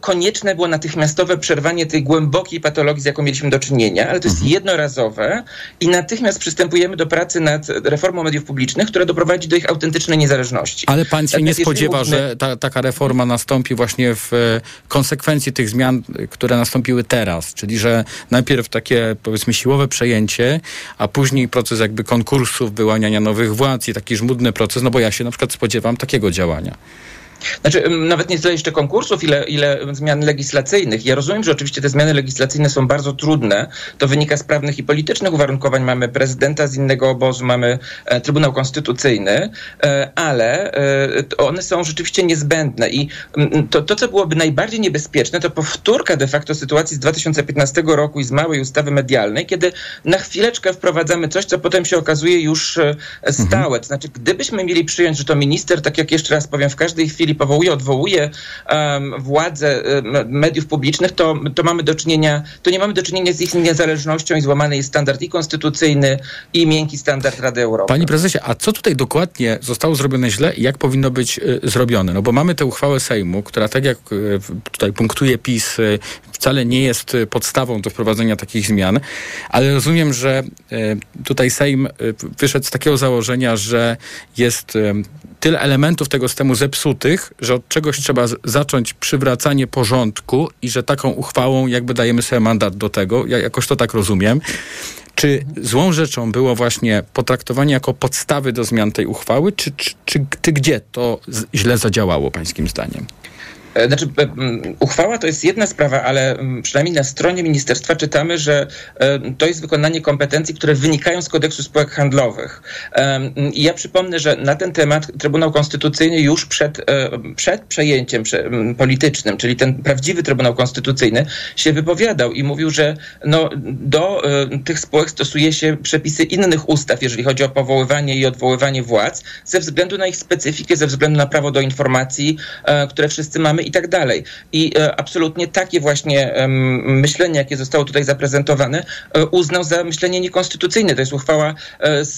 konieczne konieczne było natychmiastowe przerwanie tej głębokiej patologii, z jaką mieliśmy do czynienia, ale to jest mhm. jednorazowe i natychmiast przystępujemy do pracy nad reformą mediów publicznych, która doprowadzi do ich autentycznej niezależności. Ale pan się nie spodziewa, mówimy... że ta, taka reforma nastąpi właśnie w e, konsekwencji tych zmian, które nastąpiły teraz, czyli że najpierw takie powiedzmy siłowe przejęcie, a później proces jakby konkursów, wyłaniania nowych władz i taki żmudny proces, no bo ja się na przykład spodziewam takiego działania. Znaczy, nawet nie tyle jeszcze konkursów, ile, ile zmian legislacyjnych. Ja rozumiem, że oczywiście te zmiany legislacyjne są bardzo trudne. To wynika z prawnych i politycznych uwarunkowań. Mamy prezydenta z innego obozu, mamy e, Trybunał Konstytucyjny, e, ale e, one są rzeczywiście niezbędne. I to, to, co byłoby najbardziej niebezpieczne, to powtórka de facto sytuacji z 2015 roku i z małej ustawy medialnej, kiedy na chwileczkę wprowadzamy coś, co potem się okazuje już stałe. To znaczy, gdybyśmy mieli przyjąć, że to minister, tak jak jeszcze raz powiem, w każdej chwili powołuje, odwołuje um, władzę um, mediów publicznych, to, to mamy do czynienia, to nie mamy do czynienia z ich niezależnością i złamany jest standard i konstytucyjny, i miękki standard Rady Europy. Panie prezesie, a co tutaj dokładnie zostało zrobione źle i jak powinno być y, zrobione? No bo mamy tę uchwałę Sejmu, która tak jak y, tutaj punktuje PiS, y, wcale nie jest podstawą do wprowadzenia takich zmian, ale rozumiem, że tutaj Sejm wyszedł z takiego założenia, że jest tyle elementów tego systemu zepsutych, że od czegoś trzeba zacząć przywracanie porządku i że taką uchwałą jakby dajemy sobie mandat do tego. Ja jakoś to tak rozumiem. Czy złą rzeczą było właśnie potraktowanie jako podstawy do zmian tej uchwały, czy, czy, czy, gdzie to źle zadziałało, pańskim zdaniem? E, znaczy, e, uchwała to jest jedna sprawa, ale przynajmniej na stronie ministerstwa czytamy, że e, to jest wykonanie kompetencji, które wynikają z kodeksu spółek handlowych. I ja przypomnę, że na ten temat Trybunał Konstytucyjny już przed, przed przejęciem politycznym, czyli ten prawdziwy Trybunał Konstytucyjny, się wypowiadał i mówił, że no, do tych spółek stosuje się przepisy innych ustaw, jeżeli chodzi o powoływanie i odwoływanie władz, ze względu na ich specyfikę, ze względu na prawo do informacji, które wszyscy mamy i tak dalej. I e, absolutnie takie właśnie myślenie, jakie zostało tutaj zaprezentowane, e, uznał za myślenie niekonstytucyjne. To jest uchwała e, z,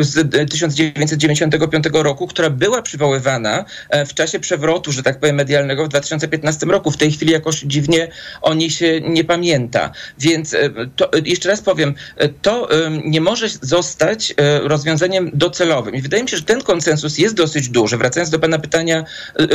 z 1995 roku, która była przywoływana w czasie przewrotu, że tak powiem, medialnego w 2015 roku. W tej chwili jakoś dziwnie o niej się nie pamięta. Więc to, jeszcze raz powiem, to nie może zostać rozwiązaniem docelowym. I wydaje mi się, że ten konsensus jest dosyć duży. Wracając do pana pytania,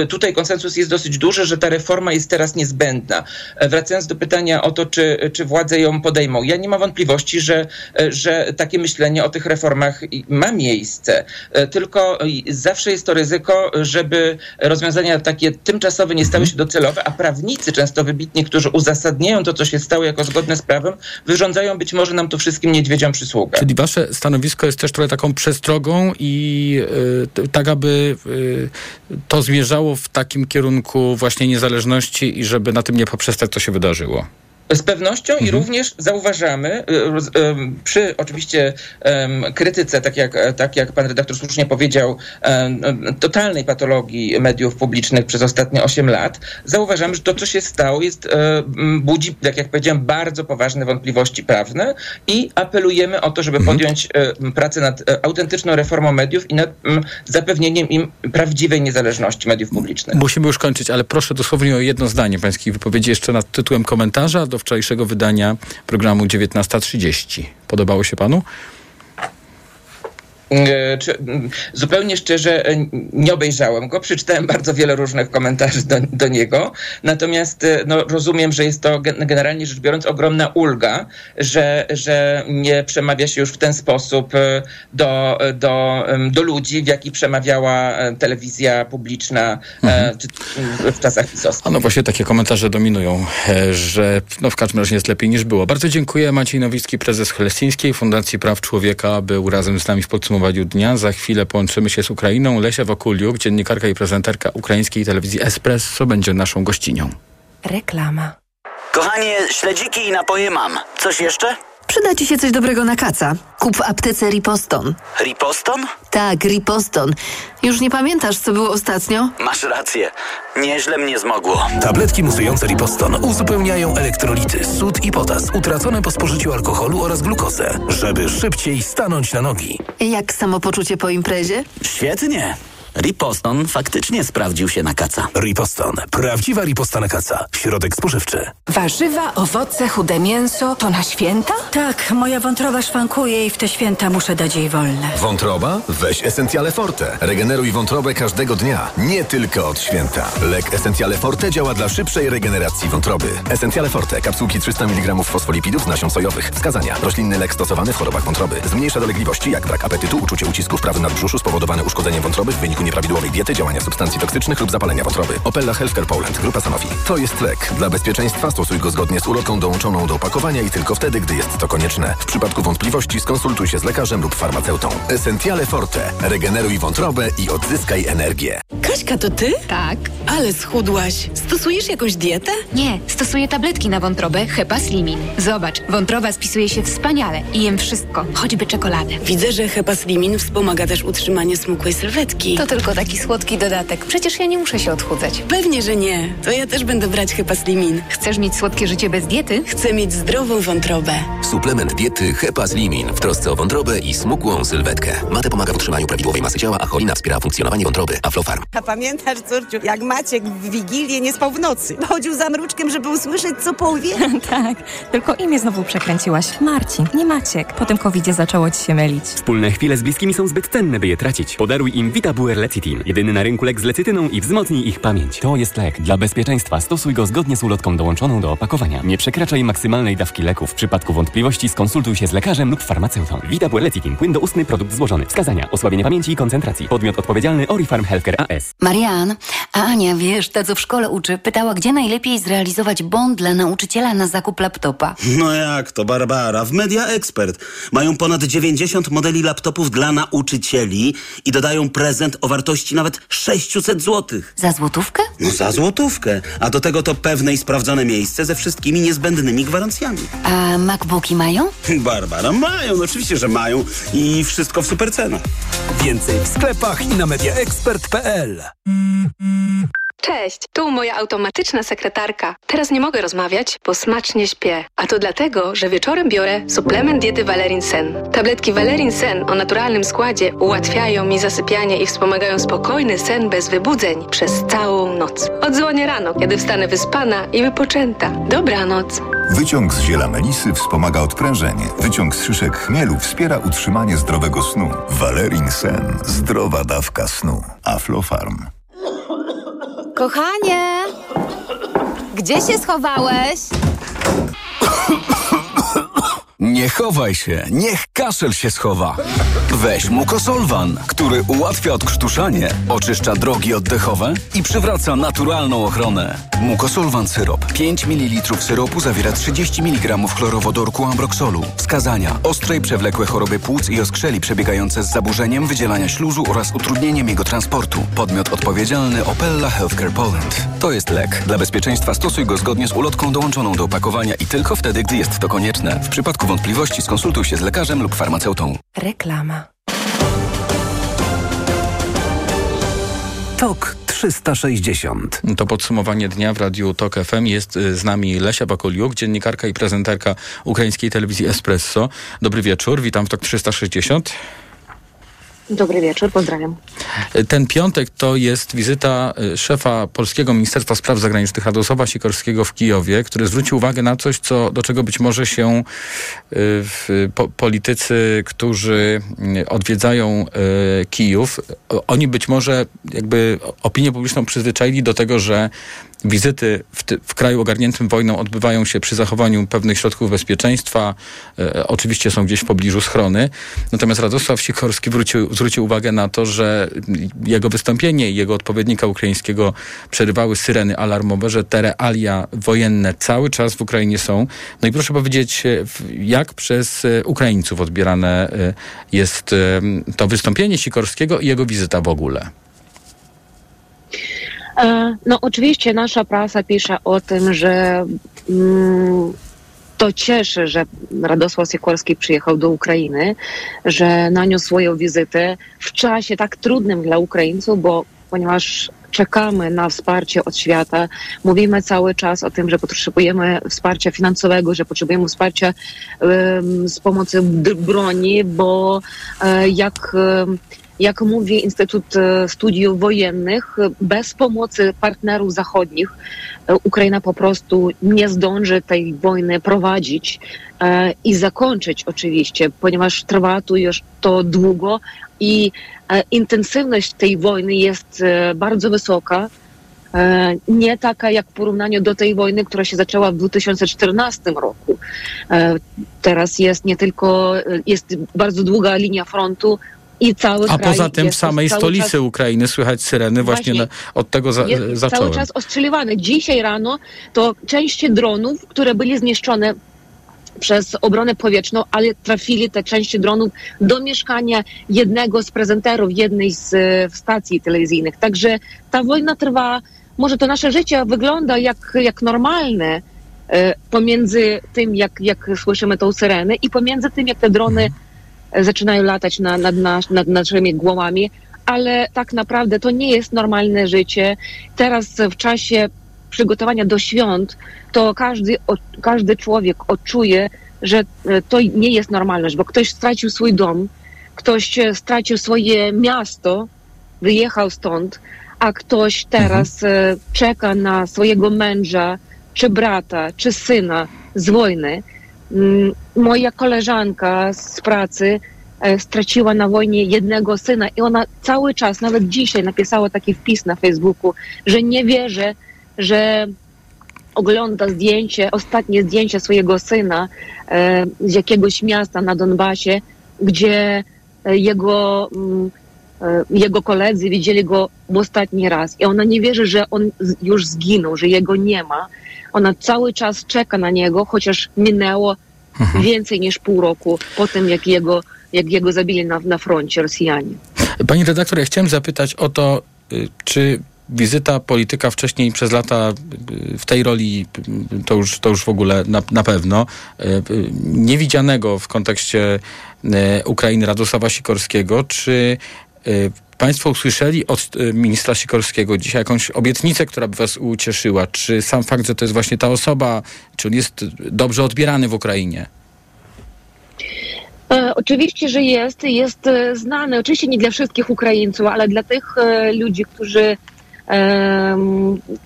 tutaj konsensus konsensus jest dosyć duży, że ta reforma jest teraz niezbędna. E, wracając do pytania o to, czy, czy władze ją podejmą. Ja nie mam wątpliwości, że, e, że takie myślenie o tych reformach ma miejsce. E, tylko zawsze jest to ryzyko, żeby rozwiązania takie tymczasowe nie stały się docelowe, a prawnicy często wybitni, którzy uzasadniają to, co się stało jako zgodne z prawem, wyrządzają być może nam to wszystkim niedźwiedziom przysługę. Czyli wasze stanowisko jest też trochę taką przestrogą i y, tak, aby y, to zmierzało w takim kierunku właśnie niezależności i żeby na tym nie poprzestać, co się wydarzyło. Z pewnością mhm. i również zauważamy y, przy oczywiście krytyce, tak jak, tak jak pan redaktor słusznie powiedział, totalnej patologii mediów publicznych przez ostatnie 8 lat, zauważamy, że to, co się stało, jest, e, budzi, tak jak powiedziałem, bardzo poważne wątpliwości prawne i apelujemy o to, żeby mhm. podjąć e, pracę nad e, autentyczną reformą mediów i nad zapewnieniem im prawdziwej niezależności mediów publicznych. Musimy już kończyć, ale proszę dosłownie o jedno zdanie pańskiej wypowiedzi jeszcze nad tytułem komentarza do wczorajszego wydania programu 19.30. Podobało się panu? E, zupełnie szczerze e, nie obejrzałem go, przeczytałem bardzo wiele różnych komentarzy do, do niego, natomiast e, no, rozumiem, że jest to generalnie rzecz biorąc ogromna ulga, że, że nie przemawia się już w ten sposób do, do, do ludzi, w jaki przemawiała telewizja publiczna mhm. w czasach pisowskich. A no właśnie takie komentarze dominują, że no, w każdym razie jest lepiej niż było. Bardzo dziękuję. Maciej Nowicki, prezes Helsińskiej Fundacji Praw Człowieka, był razem z nami w podsumowaniu podsumowaniu dnia. Za chwilę połączymy się z Ukrainą. Lesia Wokuliuk, dziennikarka i prezenterka ukraińskiej telewizji Espresso, będzie naszą gościnią. Reklama. Kochanie, śledziki i napoje mam. Coś jeszcze? Przyda Ci się coś dobrego na kaca. Kup w aptece Riposton. Riposton? Tak, Riposton. Już nie pamiętasz, co było ostatnio? Masz rację. Nieźle mnie zmogło. Tabletki musujące Riposton uzupełniają elektrolity, sód i potas utracone po spożyciu alkoholu oraz glukozę, żeby szybciej stanąć na nogi. Jak samopoczucie po imprezie? Świetnie. Riposton faktycznie sprawdził się na kaca. Riposton. Prawdziwa riposta na kaca. Środek spożywczy. Warzywa, owoce, chude mięso to na święta? Tak, moja wątroba szwankuje i w te święta muszę dać jej wolne. Wątroba? Weź Essentiale Forte. Regeneruj wątrobę każdego dnia, nie tylko od święta. Lek Essentiale Forte działa dla szybszej regeneracji wątroby. Essentiale Forte. Kapsułki 300 mg fosfolipidów z nasion sojowych. Wskazania. Roślinny lek stosowany w chorobach wątroby. Zmniejsza dolegliwości jak brak apetytu, uczucie ucisku w prawym nadbrzuszu spowodowane uszkodzeniem wątroby w wyniku nieprawidłowej diety, działania substancji toksycznych lub zapalenia wątroby. Opella Healthcare Poland. Grupa Sanofi. To jest lek. Dla bezpieczeństwa stosuj go zgodnie z ulotką dołączoną do opakowania i tylko wtedy, gdy jest to konieczne. W przypadku wątpliwości skonsultuj się z lekarzem lub farmaceutą. Essentiale Forte. Regeneruj wątrobę i odzyskaj energię. Kaśka, to ty? Tak. Ale schudłaś. Stosujesz jakąś dietę? Nie, stosuję tabletki na wątrobę Hepa Slimin. Zobacz, wątroba spisuje się wspaniale i jem wszystko, choćby czekoladę. Widzę, że Hepaslimin wspomaga też utrzymanie smukłej sylwetki. To tylko taki słodki dodatek. Przecież ja nie muszę się odchudzać. Pewnie, że nie. To ja też będę brać Hepaslimin. Chcesz mieć słodkie życie bez diety? Chcę mieć zdrową wątrobę. Suplement diety Hepaslimin w trosce o wątrobę i smukłą sylwetkę. Mate pomaga w utrzymaniu prawidłowej masy ciała, a cholina wspiera funkcjonowanie wątroby. Aflofarm. A pamiętasz, córciu, jak Maciek w Wigilię nie spał w nocy? Chodził za mruczkiem, żeby usłyszeć, co powie? *laughs* tak, tylko imię znowu przekręciłaś. Marcin, nie Maciek. Po tym covidzie zaczęło ci się mylić. Wspólne chwile z bliskimi są zbyt cenne, by je tracić. Podaruj im Vitabuer Lecitin. Jedyny na rynku lek z lecytyną i wzmocnij ich pamięć. To jest lek. Dla bezpieczeństwa stosuj go zgodnie z ulotką dołączoną do opakowania. Nie przekraczaj maksymalnej dawki leku. W przypadku wątpliwości skonsultuj się z lekarzem lub farmaceutą. Vitabuer Lecitin. Płyn doustny, produkt złożony. Wskazania. Osłabienie pamięci i koncentracji. Podmiot odpowiedzialny Orifarm Healthcare AS. Marian, a Ania, wiesz, ta co w szkole uczy, pytała, gdzie najlepiej zrealizować bond dla nauczyciela na zakup laptopa. No jak to, Barbara? W Media Expert mają ponad 90 modeli laptopów dla nauczycieli i dodają prezent o wartości nawet 600 zł. Za złotówkę? No za złotówkę. A do tego to pewne i sprawdzone miejsce ze wszystkimi niezbędnymi gwarancjami. A MacBooki mają? Barbara, mają, no oczywiście, że mają i wszystko w super cenach. Więcej w sklepach i na mediaexpert.pl Cześć, tu moja automatyczna sekretarka. Teraz nie mogę rozmawiać, bo smacznie śpię. A to dlatego, że wieczorem biorę suplement diety Valerin Sen. Tabletki Valerin Sen o naturalnym składzie ułatwiają mi zasypianie i wspomagają spokojny sen bez wybudzeń przez całą noc. Odzwonię rano, kiedy wstanę wyspana i wypoczęta. Dobranoc. Wyciąg z ziela melisy wspomaga odprężenie. Wyciąg z szyszek chmielu wspiera utrzymanie zdrowego snu. Valerin Sen. Zdrowa dawka snu. Aflofarm. Kochanie! Gdzie się schowałeś? Nie chowaj się, niech kaszel się schowa. Weź Mukosolwan, który ułatwia odkrztuszanie, oczyszcza drogi oddechowe i przywraca naturalną ochronę. Mukosolwan syrop. 5 ml syropu zawiera 30 mg chlorowodorku ambroksolu. Wskazania. Ostre i przewlekłe choroby płuc i oskrzeli przebiegające z zaburzeniem wydzielania śluzu oraz utrudnieniem jego transportu. Podmiot odpowiedzialny Opella Healthcare Poland. To jest lek. Dla bezpieczeństwa stosuj go zgodnie z ulotką dołączoną do opakowania i tylko wtedy, gdy jest to konieczne. W przypadku wątpliwości skonsultuj się z lekarzem lub farmaceutą. Reklama. TOK 360. To podsumowanie dnia w Radiu TOK FM. Jest y, z nami Lesia Bakuliuk, dziennikarka i prezenterka ukraińskiej telewizji Espresso. Dobry wieczór, witam w TOK 360. Dobry wieczór, pozdrawiam. Ten piątek to jest wizyta y, szefa Polskiego Ministerstwa Spraw Zagranicznych Radosława Sikorskiego w Kijowie, który zwrócił uwagę na coś, co, do czego być może się y, po, politycy, którzy y, odwiedzają Kijów, oni być może jakby opinię publiczną przyzwyczaili do tego, że wizyty w, ty, w, kraju ogarniętym wojną odbywają się przy zachowaniu pewnych środków bezpieczeństwa. E, oczywiście są gdzieś w pobliżu schrony. Natomiast Radosław Sikorski wrócił, zwrócił uwagę na to, że jego wystąpienie i jego odpowiednika ukraińskiego przerywały syreny alarmowe, że te realia wojenne cały czas w Ukrainie są. No i proszę powiedzieć, jak przez Ukraińców odbierane jest to wystąpienie Sikorskiego i jego wizyta w ogóle? E, No oczywiście nasza prasa pisze o tym, że mm, to cieszy, że Radosław Sikorski przyjechał do Ukrainy, że naniósł swoją wizytę w czasie tak trudnym dla Ukraińców, bo ponieważ czekamy na wsparcie od świata, mówimy cały czas o tym, że potrzebujemy wsparcia finansowego, że potrzebujemy wsparcia z pomocy broni, bo e, jak jak mówi Instytut e, Studiów Wojennych, bez pomocy partnerów zachodnich e, Ukraina po prostu nie zdąży tej wojny prowadzić e, i zakończyć oczywiście, ponieważ trwa tu już to długo i intensywność tej wojny jest bardzo wysoka. Nie taka jak w porównaniu do tej wojny, która się zaczęła w 2014 roku. Teraz jest nie tylko, jest bardzo długa linia frontu i cały A poza tym w samej stolicy czas- Ukrainy słychać syreny, właśnie, Właśnie. na, od tego za, jest zacząłem. cały czas ostrzeliwany. Dzisiaj rano to części dronów, które byli zniszczone przez obronę powietrzną, ale trafili te części dronów do mieszkania jednego z prezenterów jednej z e, stacji telewizyjnych. Także ta wojna trwa, może to nasze życie wygląda jak, jak normalne e, pomiędzy tym, jak, jak słyszymy tą syrenę i pomiędzy tym, jak te drony e, zaczynają latać na, nad, nas, nad naszymi głowami, ale tak naprawdę to nie jest normalne życie. Teraz w czasie przygotowania do świąt, to każdy, każdy człowiek odczuje, że e, to nie jest normalność, bo ktoś stracił swój dom, ktoś e, stracił swoje miasto, wyjechał stąd, a ktoś teraz e, czeka na swojego męża, czy brata, czy syna z wojny. Mm, Moja koleżanka z pracy e, straciła na wojnie jednego syna i ona cały czas, nawet dzisiaj napisała taki wpis na Facebooku, że nie wierzy, że ogląda zdjęcie, ostatnie zdjęcie swojego syna e, z jakiegoś miasta na Donbasie, gdzie e, jego, mm, jego koledzy widzieli go w ostatni raz. I ona nie wierzy, że on już zginął, że jego nie ma. Ona cały czas czeka na niego, chociaż minęło więcej niż pół roku po tym, jak jego, jak jego zabili na, na froncie Rosjanie. Pani redaktor, ja chciałem zapytać o to, y, czy wizyta polityka wcześniej przez lata y, w tej roli, y, to już, to już w ogóle na, na pewno, niewidzianego w kontekście Ukrainy Radosława Sikorskiego, czy Państwo usłyszeli od y, ministra Sikorskiego dzisiaj jakąś obietnicę, która by Was ucieszyła? Czy sam fakt, że to jest właśnie ta osoba, czy on jest dobrze odbierany w Ukrainie? E, Oczywiście, że jest. Jest e, znany, oczywiście nie dla wszystkich Ukraińców, ale dla tych e, ludzi, którzy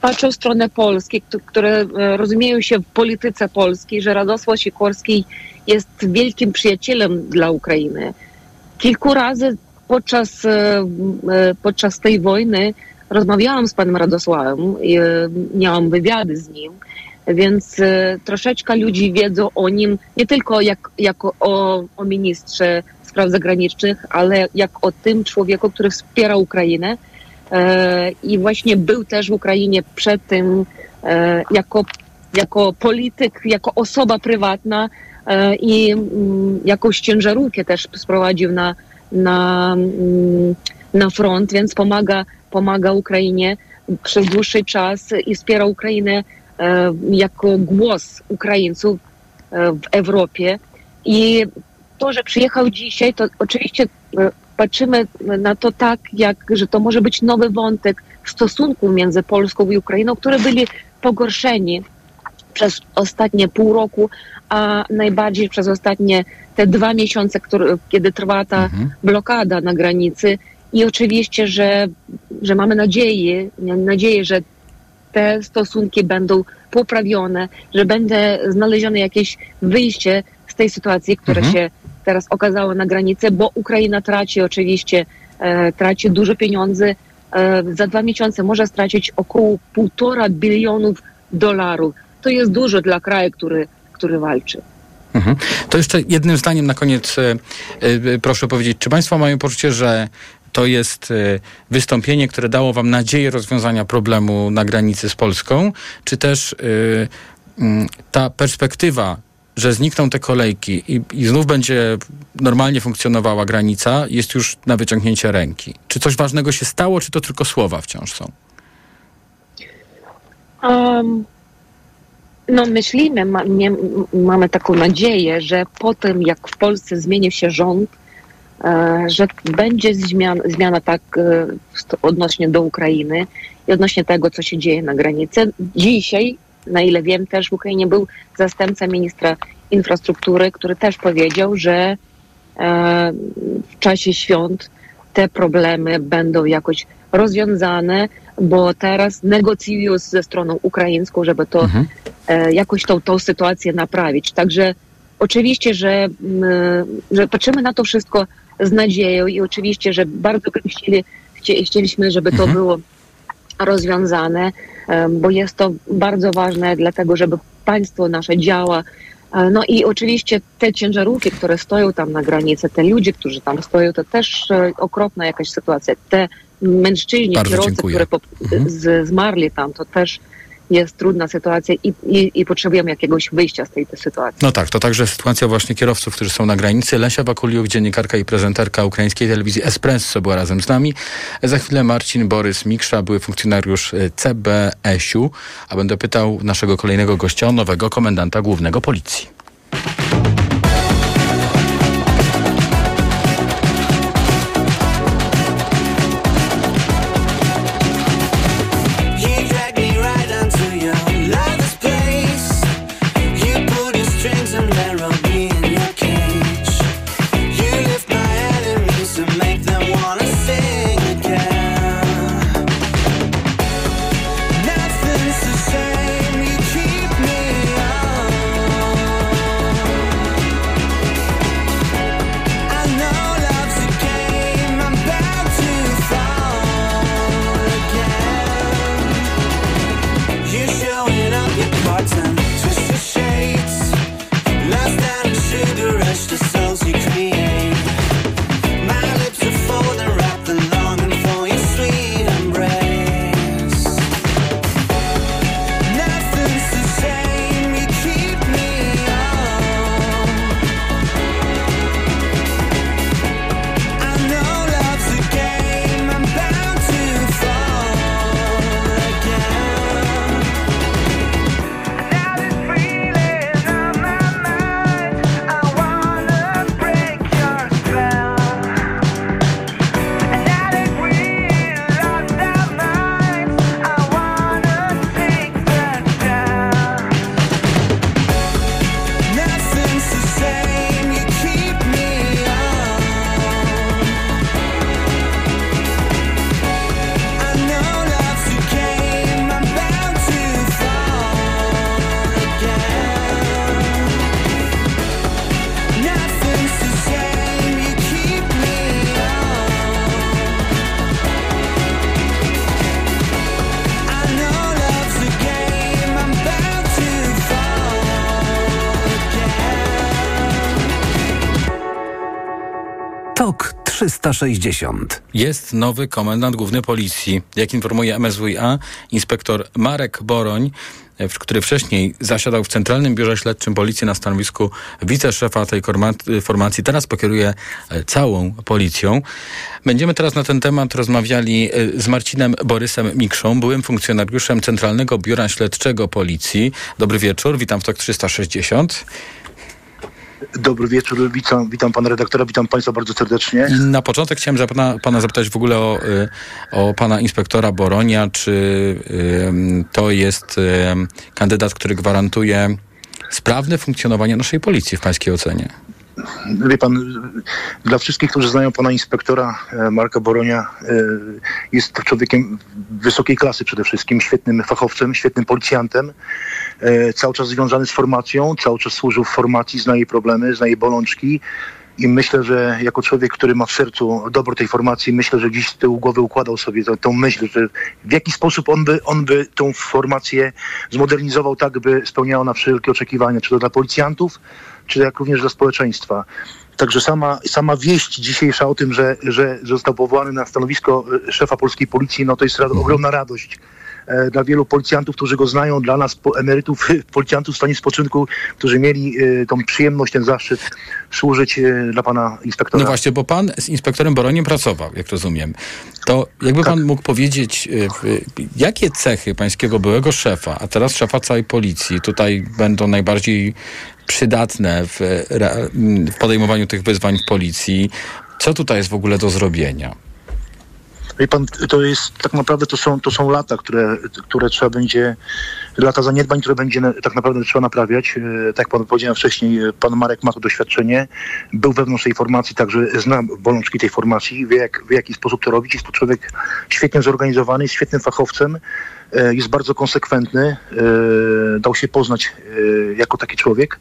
patrzą w stronę Polski, któ- które rozumieją się w polityce polskiej, że Radosław Sikorski jest wielkim przyjacielem dla Ukrainy. Kilku razy podczas, e, e, podczas tej wojny rozmawiałam z panem Radosławem, e, miałam wywiady z nim, więc troszeczkę ludzi wiedzą o nim nie tylko jak, jako o, o ministrze spraw zagranicznych, ale jak o tym człowieku, który wspiera Ukrainę i właśnie był też w Ukrainie przed tym jako, jako polityk, jako osoba prywatna i mm, jakąś ciężarówkę też sprowadził na, na, mm, na front, więc pomaga, pomaga Ukrainie przez dłuższy czas i wspiera Ukrainę e, jako głos Ukraińców e, w Europie. I to, że przyjechał dzisiaj, to oczywiście e, patrzymy na to tak, jak, że to może być nowy wątek w stosunku między Polską i Ukrainą, które byli pogorszeni przez ostatnie pół roku, a najbardziej przez ostatnie te dwa miesiące, które, kiedy trwa ta blokada na granicy. I oczywiście, że, że mamy nadzieję, nadzieję, że te stosunki będą poprawione, że będzie znalezione jakieś wyjście z tej sytuacji, która Mhm. się teraz okazała na granicy, bo Ukraina traci oczywiście, e, traci dużo pieniędzy. E, za dwa miesiące może stracić około półtora bilionów dolarów. To jest dużo dla kraju, który, który walczy. Mhm. To jeszcze jednym zdaniem na koniec e, e, proszę powiedzieć, czy Państwo mają poczucie, że to jest e, wystąpienie, które dało Wam nadzieję rozwiązania problemu na granicy z Polską, czy też mm, ta perspektywa, że znikną te kolejki i, i znów będzie normalnie funkcjonowała granica, jest już na wyciągnięcie ręki? Czy coś ważnego się stało, czy to tylko słowa wciąż są? Um, no myślimy, ma, nie, mamy taką nadzieję, że po tym jak w Polsce zmieni się rząd, e, że będzie zmiana, zmiana tak e, odnośnie do Ukrainy i odnośnie tego, co się dzieje na granicy. Dzisiaj, na ile wiem, też w Ukrainie był zastępca ministra infrastruktury, który też powiedział, że e, w czasie świąt te problemy będą jakoś rozwiązane, bo teraz negocjują ze stroną ukraińską, żeby to mhm. e, jakoś tą, tą sytuację naprawić. Także oczywiście, że, m, że patrzymy na to wszystko z nadzieją i oczywiście, że bardzo chcieli, chci, chcieliśmy, żeby to mhm. było rozwiązane, bo jest to bardzo ważne, dlatego żeby państwo nasze działa. E, no i oczywiście te ciężarówki, które stoją tam na granicy, te ludzie, którzy tam stoją, to też e, okropna jakaś sytuacja. Te mężczyźni, Bardzo kierowcy, dziękuję. które Mhm. z, zmarli tam, to też jest trudna sytuacja i, i, i potrzebujemy jakiegoś wyjścia z tej, tej sytuacji. No tak, to także sytuacja właśnie kierowców, którzy są na granicy. Lesia Wakuliuk, dziennikarka i prezenterka ukraińskiej telewizji Espresso była razem z nami. Za chwilę Marcin Borys Miksza, były funkcjonariusz e, CBS-u, a będę pytał naszego kolejnego gościa o nowego komendanta głównego policji. 360. Jest nowy komendant główny policji. Jak informuje MSWiA, inspektor Marek Boroń, e, który wcześniej zasiadał w Centralnym Biurze Śledczym Policji na stanowisku wiceszefa tej korma- formacji, teraz pokieruje e, całą policją. Będziemy teraz na ten temat rozmawiali e, z Marcinem Borysem Mikszą, byłym funkcjonariuszem Centralnego Biura Śledczego Policji. Dobry wieczór, witam w TOK 360. Dobry wieczór, witam, witam pana redaktora, witam państwa bardzo serdecznie. I na początek chciałem zapyta, pana zapytać w ogóle o, y, o pana inspektora Boronia. Czy ym, to jest ym, kandydat, który gwarantuje sprawne funkcjonowanie naszej policji w pańskiej ocenie? Wie pan, dla wszystkich, którzy znają pana inspektora e, Marka Boronia, e, jest człowiekiem wysokiej klasy przede wszystkim, świetnym fachowcem, świetnym policjantem, e, cały czas związany z formacją, cały czas służył w formacji, zna jej problemy, zna jej bolączki. I myślę, że jako człowiek, który ma w sercu dobro tej formacji, myślę, że gdzieś z tyłu głowy układał sobie tę, tą myśl, że w jaki sposób on by, on by tą formację zmodernizował tak, by spełniała na wszelkie oczekiwania, czy to dla policjantów, czy jak również dla społeczeństwa. Także sama, sama wieść dzisiejsza o tym, że, że został powołany na stanowisko e, szefa polskiej policji, no to jest rad, ogromna radość dla wielu policjantów, którzy go znają, dla nas emerytów, *laughs* policjantów w stanie spoczynku, którzy mieli e, tą przyjemność, ten zaszczyt służyć e, dla pana inspektora. No właśnie, bo pan z inspektorem Boroniem pracował, jak rozumiem. To jakby pan mógł powiedzieć, jakie cechy pańskiego byłego szefa, a teraz szefa całej policji tutaj będą najbardziej przydatne w, w podejmowaniu tych wyzwań w policji? Co tutaj jest w ogóle do zrobienia? Wie pan, to jest tak naprawdę to są, to są lata, które, które trzeba będzie, lata zaniedbań, które będzie tak naprawdę trzeba naprawiać. E, Tak pan powiedziałem wcześniej, pan Marek ma to doświadczenie, był wewnątrz tej formacji, także zna bolączki tej formacji, wie, jak, w jaki sposób to robić. Jest to człowiek świetnie zorganizowany, jest świetnym fachowcem, e, jest bardzo konsekwentny, e, dał się poznać jako taki człowiek.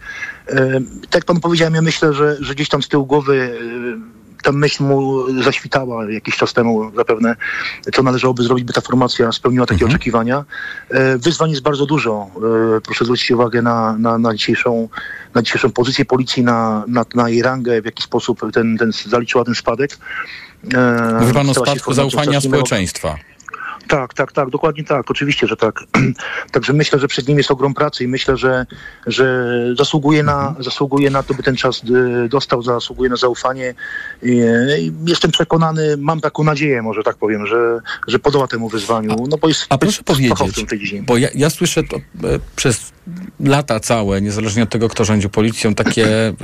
Tak jak pan powiedziałem, ja myślę, że, że gdzieś tam z tyłu głowy ta myśl mu zaświtała jakiś czas temu zapewne, co należałoby zrobić, by ta formacja spełniła takie oczekiwania. E, Wyzwań jest bardzo dużo. E, Proszę zwrócić uwagę na, na, na, dzisiejszą, na dzisiejszą pozycję policji, na, na, na jej rangę, w jaki sposób ten, ten zaliczyła ten spadek. E, Mówi pan o się spadku zaufania społeczeństwa. Tak, tak, tak, dokładnie tak, oczywiście, że tak. *clears throat* Także myślę, że przed nim jest ogrom pracy i myślę, że, że zasługuje, na, zasługuje na to, by ten czas y, dostał, zasługuje na zaufanie. I jestem przekonany, mam taką nadzieję, może tak powiem, że, że podoła temu wyzwaniu, no bo jest, A proszę powiedzieć, w tej dziedzinie. bo ja, ja słyszę to e, przez lata całe, niezależnie od tego, kto rządzi policją, takie e,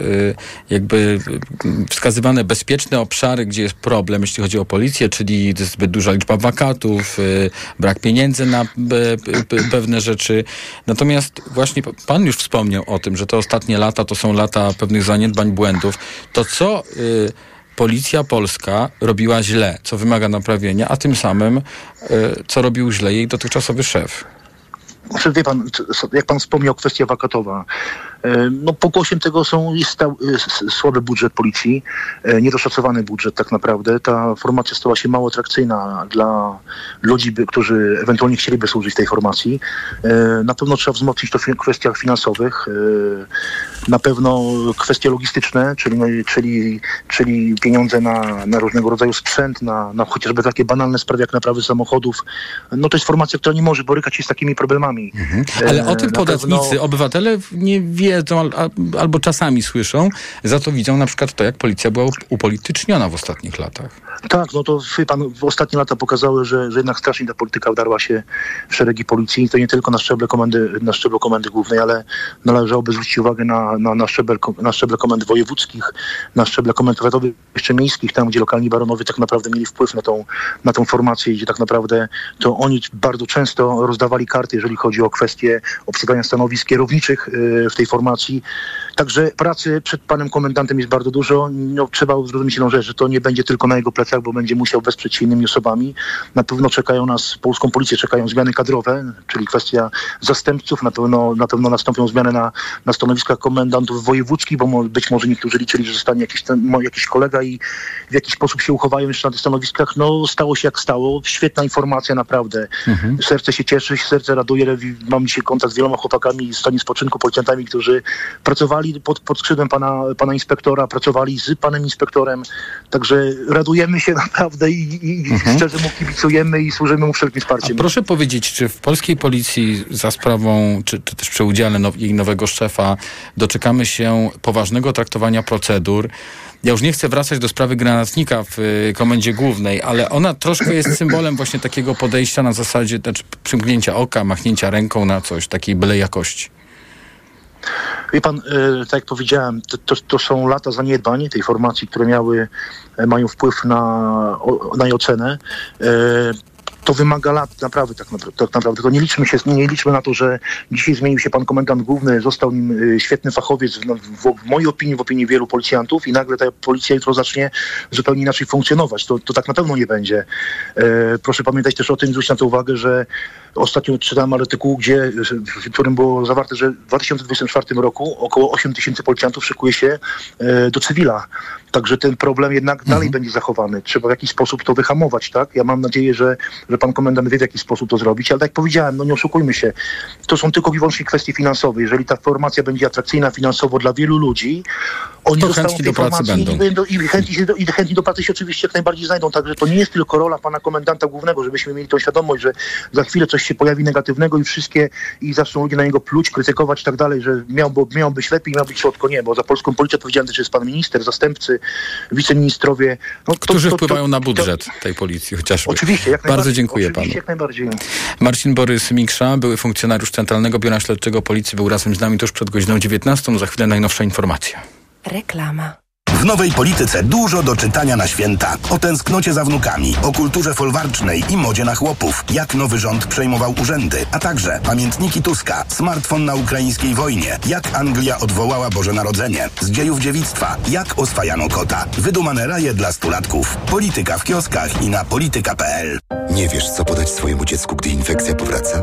jakby e, wskazywane bezpieczne obszary, gdzie jest problem, jeśli chodzi o policję, czyli zbyt duża liczba wakatów, e, brak pieniędzy na pe- pewne rzeczy. Natomiast właśnie pan już wspomniał o tym, że te ostatnie lata to są lata pewnych zaniedbań, błędów. To co policja polska robiła źle, co wymaga naprawienia, a tym samym co robił źle jej dotychczasowy szef? Znaczy, wie pan, jak pan wspomniał, kwestia wakatowa. E, No, pokłosiem tego są, jest e, słaby budżet policji, e, niedoszacowany budżet tak naprawdę. Ta formacja stała się mało atrakcyjna dla ludzi, którzy ewentualnie chcieliby służyć tej formacji. Na pewno trzeba wzmocnić to w kwestiach finansowych. Na pewno kwestie logistyczne, czyli, no, czyli, czyli pieniądze na, na różnego rodzaju sprzęt, na, na chociażby takie banalne sprawy jak naprawy samochodów. No to jest formacja, która nie może borykać się z takimi problemami. Ale E, o tym na podatnicy, pewno- obywatele nie wiedzą al, al- albo czasami słyszą, za to widzą na przykład to, jak policja była up- upolityczniona w ostatnich latach. Tak, no to wie pan, ostatnie lata pokazały, że, że jednak strasznie ta polityka wdarła się w szeregi policji. To nie tylko na szczeblu komendy, na szczeblu komendy głównej, ale należałoby zwrócić uwagę na, na, na, na szczeble komend wojewódzkich, na szczeble komend powiatowych, jeszcze miejskich, tam gdzie lokalni baronowie tak naprawdę mieli wpływ na tą, na tą formację, gdzie tak naprawdę to oni bardzo często rozdawali karty, jeżeli chodzi o kwestie obsadzania stanowisk kierowniczych y, w tej formacji. Także pracy przed panem komendantem jest bardzo dużo. No, trzeba zrozumieć jedną rzecz, że to nie będzie tylko na jego plecach, bo będzie musiał wesprzeć się innymi osobami. Na pewno czekają nas, polską policję czekają zmiany kadrowe, czyli kwestia zastępców. Na pewno, na pewno nastąpią zmiany na, na stanowiskach komendantów wojewódzkich, bo mo, być może niektórzy liczyli, że zostanie jakiś, ten, jakiś kolega i w jakiś sposób się uchowają jeszcze na tych stanowiskach. No stało się jak stało. Świetna informacja naprawdę. Serce się cieszy, serce raduje. Mam dzisiaj kontakt z wieloma chłopakami w stanie spoczynku, policjantami, którzy pracowali pod, pod skrzydłem pana, pana inspektora, pracowali z panem inspektorem. Także radujemy się naprawdę i, i Mhm. szczerze mu kibicujemy i służymy mu wszelkim A wsparciem. proszę powiedzieć, czy w polskiej policji za sprawą, czy, czy też przy udziale now, jej nowego szefa doczekamy się poważnego traktowania procedur? Ja już nie chcę wracać do sprawy granatnika w y, komendzie głównej, ale ona troszkę jest symbolem właśnie takiego podejścia na zasadzie znaczy przymknięcia oka, machnięcia ręką na coś, takiej byle jakości. Wie pan, e, tak jak powiedziałem, to, to, są lata zaniedbań tej formacji, które miały, e, mają wpływ na, na jej ocenę. To wymaga lat naprawdę tak, napra- tak naprawdę. To nie liczmy się, nie liczmy na to, że dzisiaj zmienił się pan komendant główny, został nim e, świetny fachowiec, w, w, w mojej opinii, w opinii wielu policjantów i nagle ta policja jutro zacznie zupełnie inaczej funkcjonować. To, to tak na pewno nie będzie. E, proszę pamiętać też o tym, zwrócić na to uwagę, że ostatnio czytałem artykuł, gdzie, w którym było zawarte, że w 2024 roku około 8 tysięcy policjantów szykuje się e, do cywila. Także ten problem jednak dalej będzie zachowany. Trzeba w jakiś sposób to wyhamować, tak? Ja mam nadzieję, że że pan komendant wie w jaki sposób to zrobić, ale tak jak powiedziałem, no nie oszukujmy się, to są tylko i wyłącznie kwestie finansowe. Jeżeli ta formacja będzie atrakcyjna finansowo dla wielu ludzi, oni To dostaną tej do pracy będą. I, będą, i, chętni się do, i chętni do pracy się oczywiście jak najbardziej znajdą. Także to nie jest tylko rola pana komendanta głównego, żebyśmy mieli tą świadomość, że za chwilę coś się pojawi negatywnego i wszystkie i zaczną ludzie na niego pluć, krytykować i tak dalej, że miał, bo, miał być lepiej, miał być słodko. Nie, bo za polską policję odpowiedzialny też jest pan minister, zastępcy, wiceministrowie. No, to- Którzy to- to- wpływają na to- budżet tej policji chociażby. Oczywiście, jak Bardzo dziękuję oczywiście, panu. jak najbardziej. Marcin Borys Miksza, były funkcjonariusz Centralnego Biura Śledczego Policji, był razem z nami tuż przed godziną 19. Za chwilę najnowsze informacje. Reklama. W nowej polityce dużo do czytania na święta. O tęsknocie za wnukami, o kulturze folwarcznej i modzie na chłopów. Jak nowy rząd przejmował urzędy, a także pamiętniki Tuska, smartfon na ukraińskiej wojnie. Jak Anglia odwołała Boże Narodzenie. Z dziejów dziewictwa. Jak oswajano kota. Wydumane raje dla stulatków. Polityka w kioskach i na polityka.pl. Nie wiesz, co podać swojemu dziecku, gdy infekcja powraca?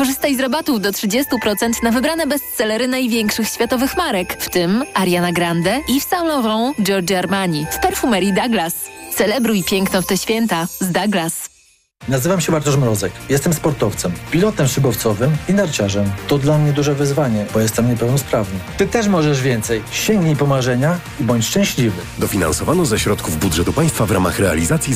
Korzystaj z rabatów do 30% na wybrane bestsellery największych światowych marek, w tym Ariana Grande, Yves Saint Laurent, Giorgio Armani. W perfumerii Douglas. Celebruj piękno w te święta z Douglas. Nazywam się Bartosz Mrozek. Jestem sportowcem, pilotem szybowcowym i narciarzem. To dla mnie duże wyzwanie, bo jestem niepełnosprawny. Ty też możesz więcej. Sięgnij po marzenia i bądź szczęśliwy. Dofinansowano ze środków budżetu państwa w ramach realizacji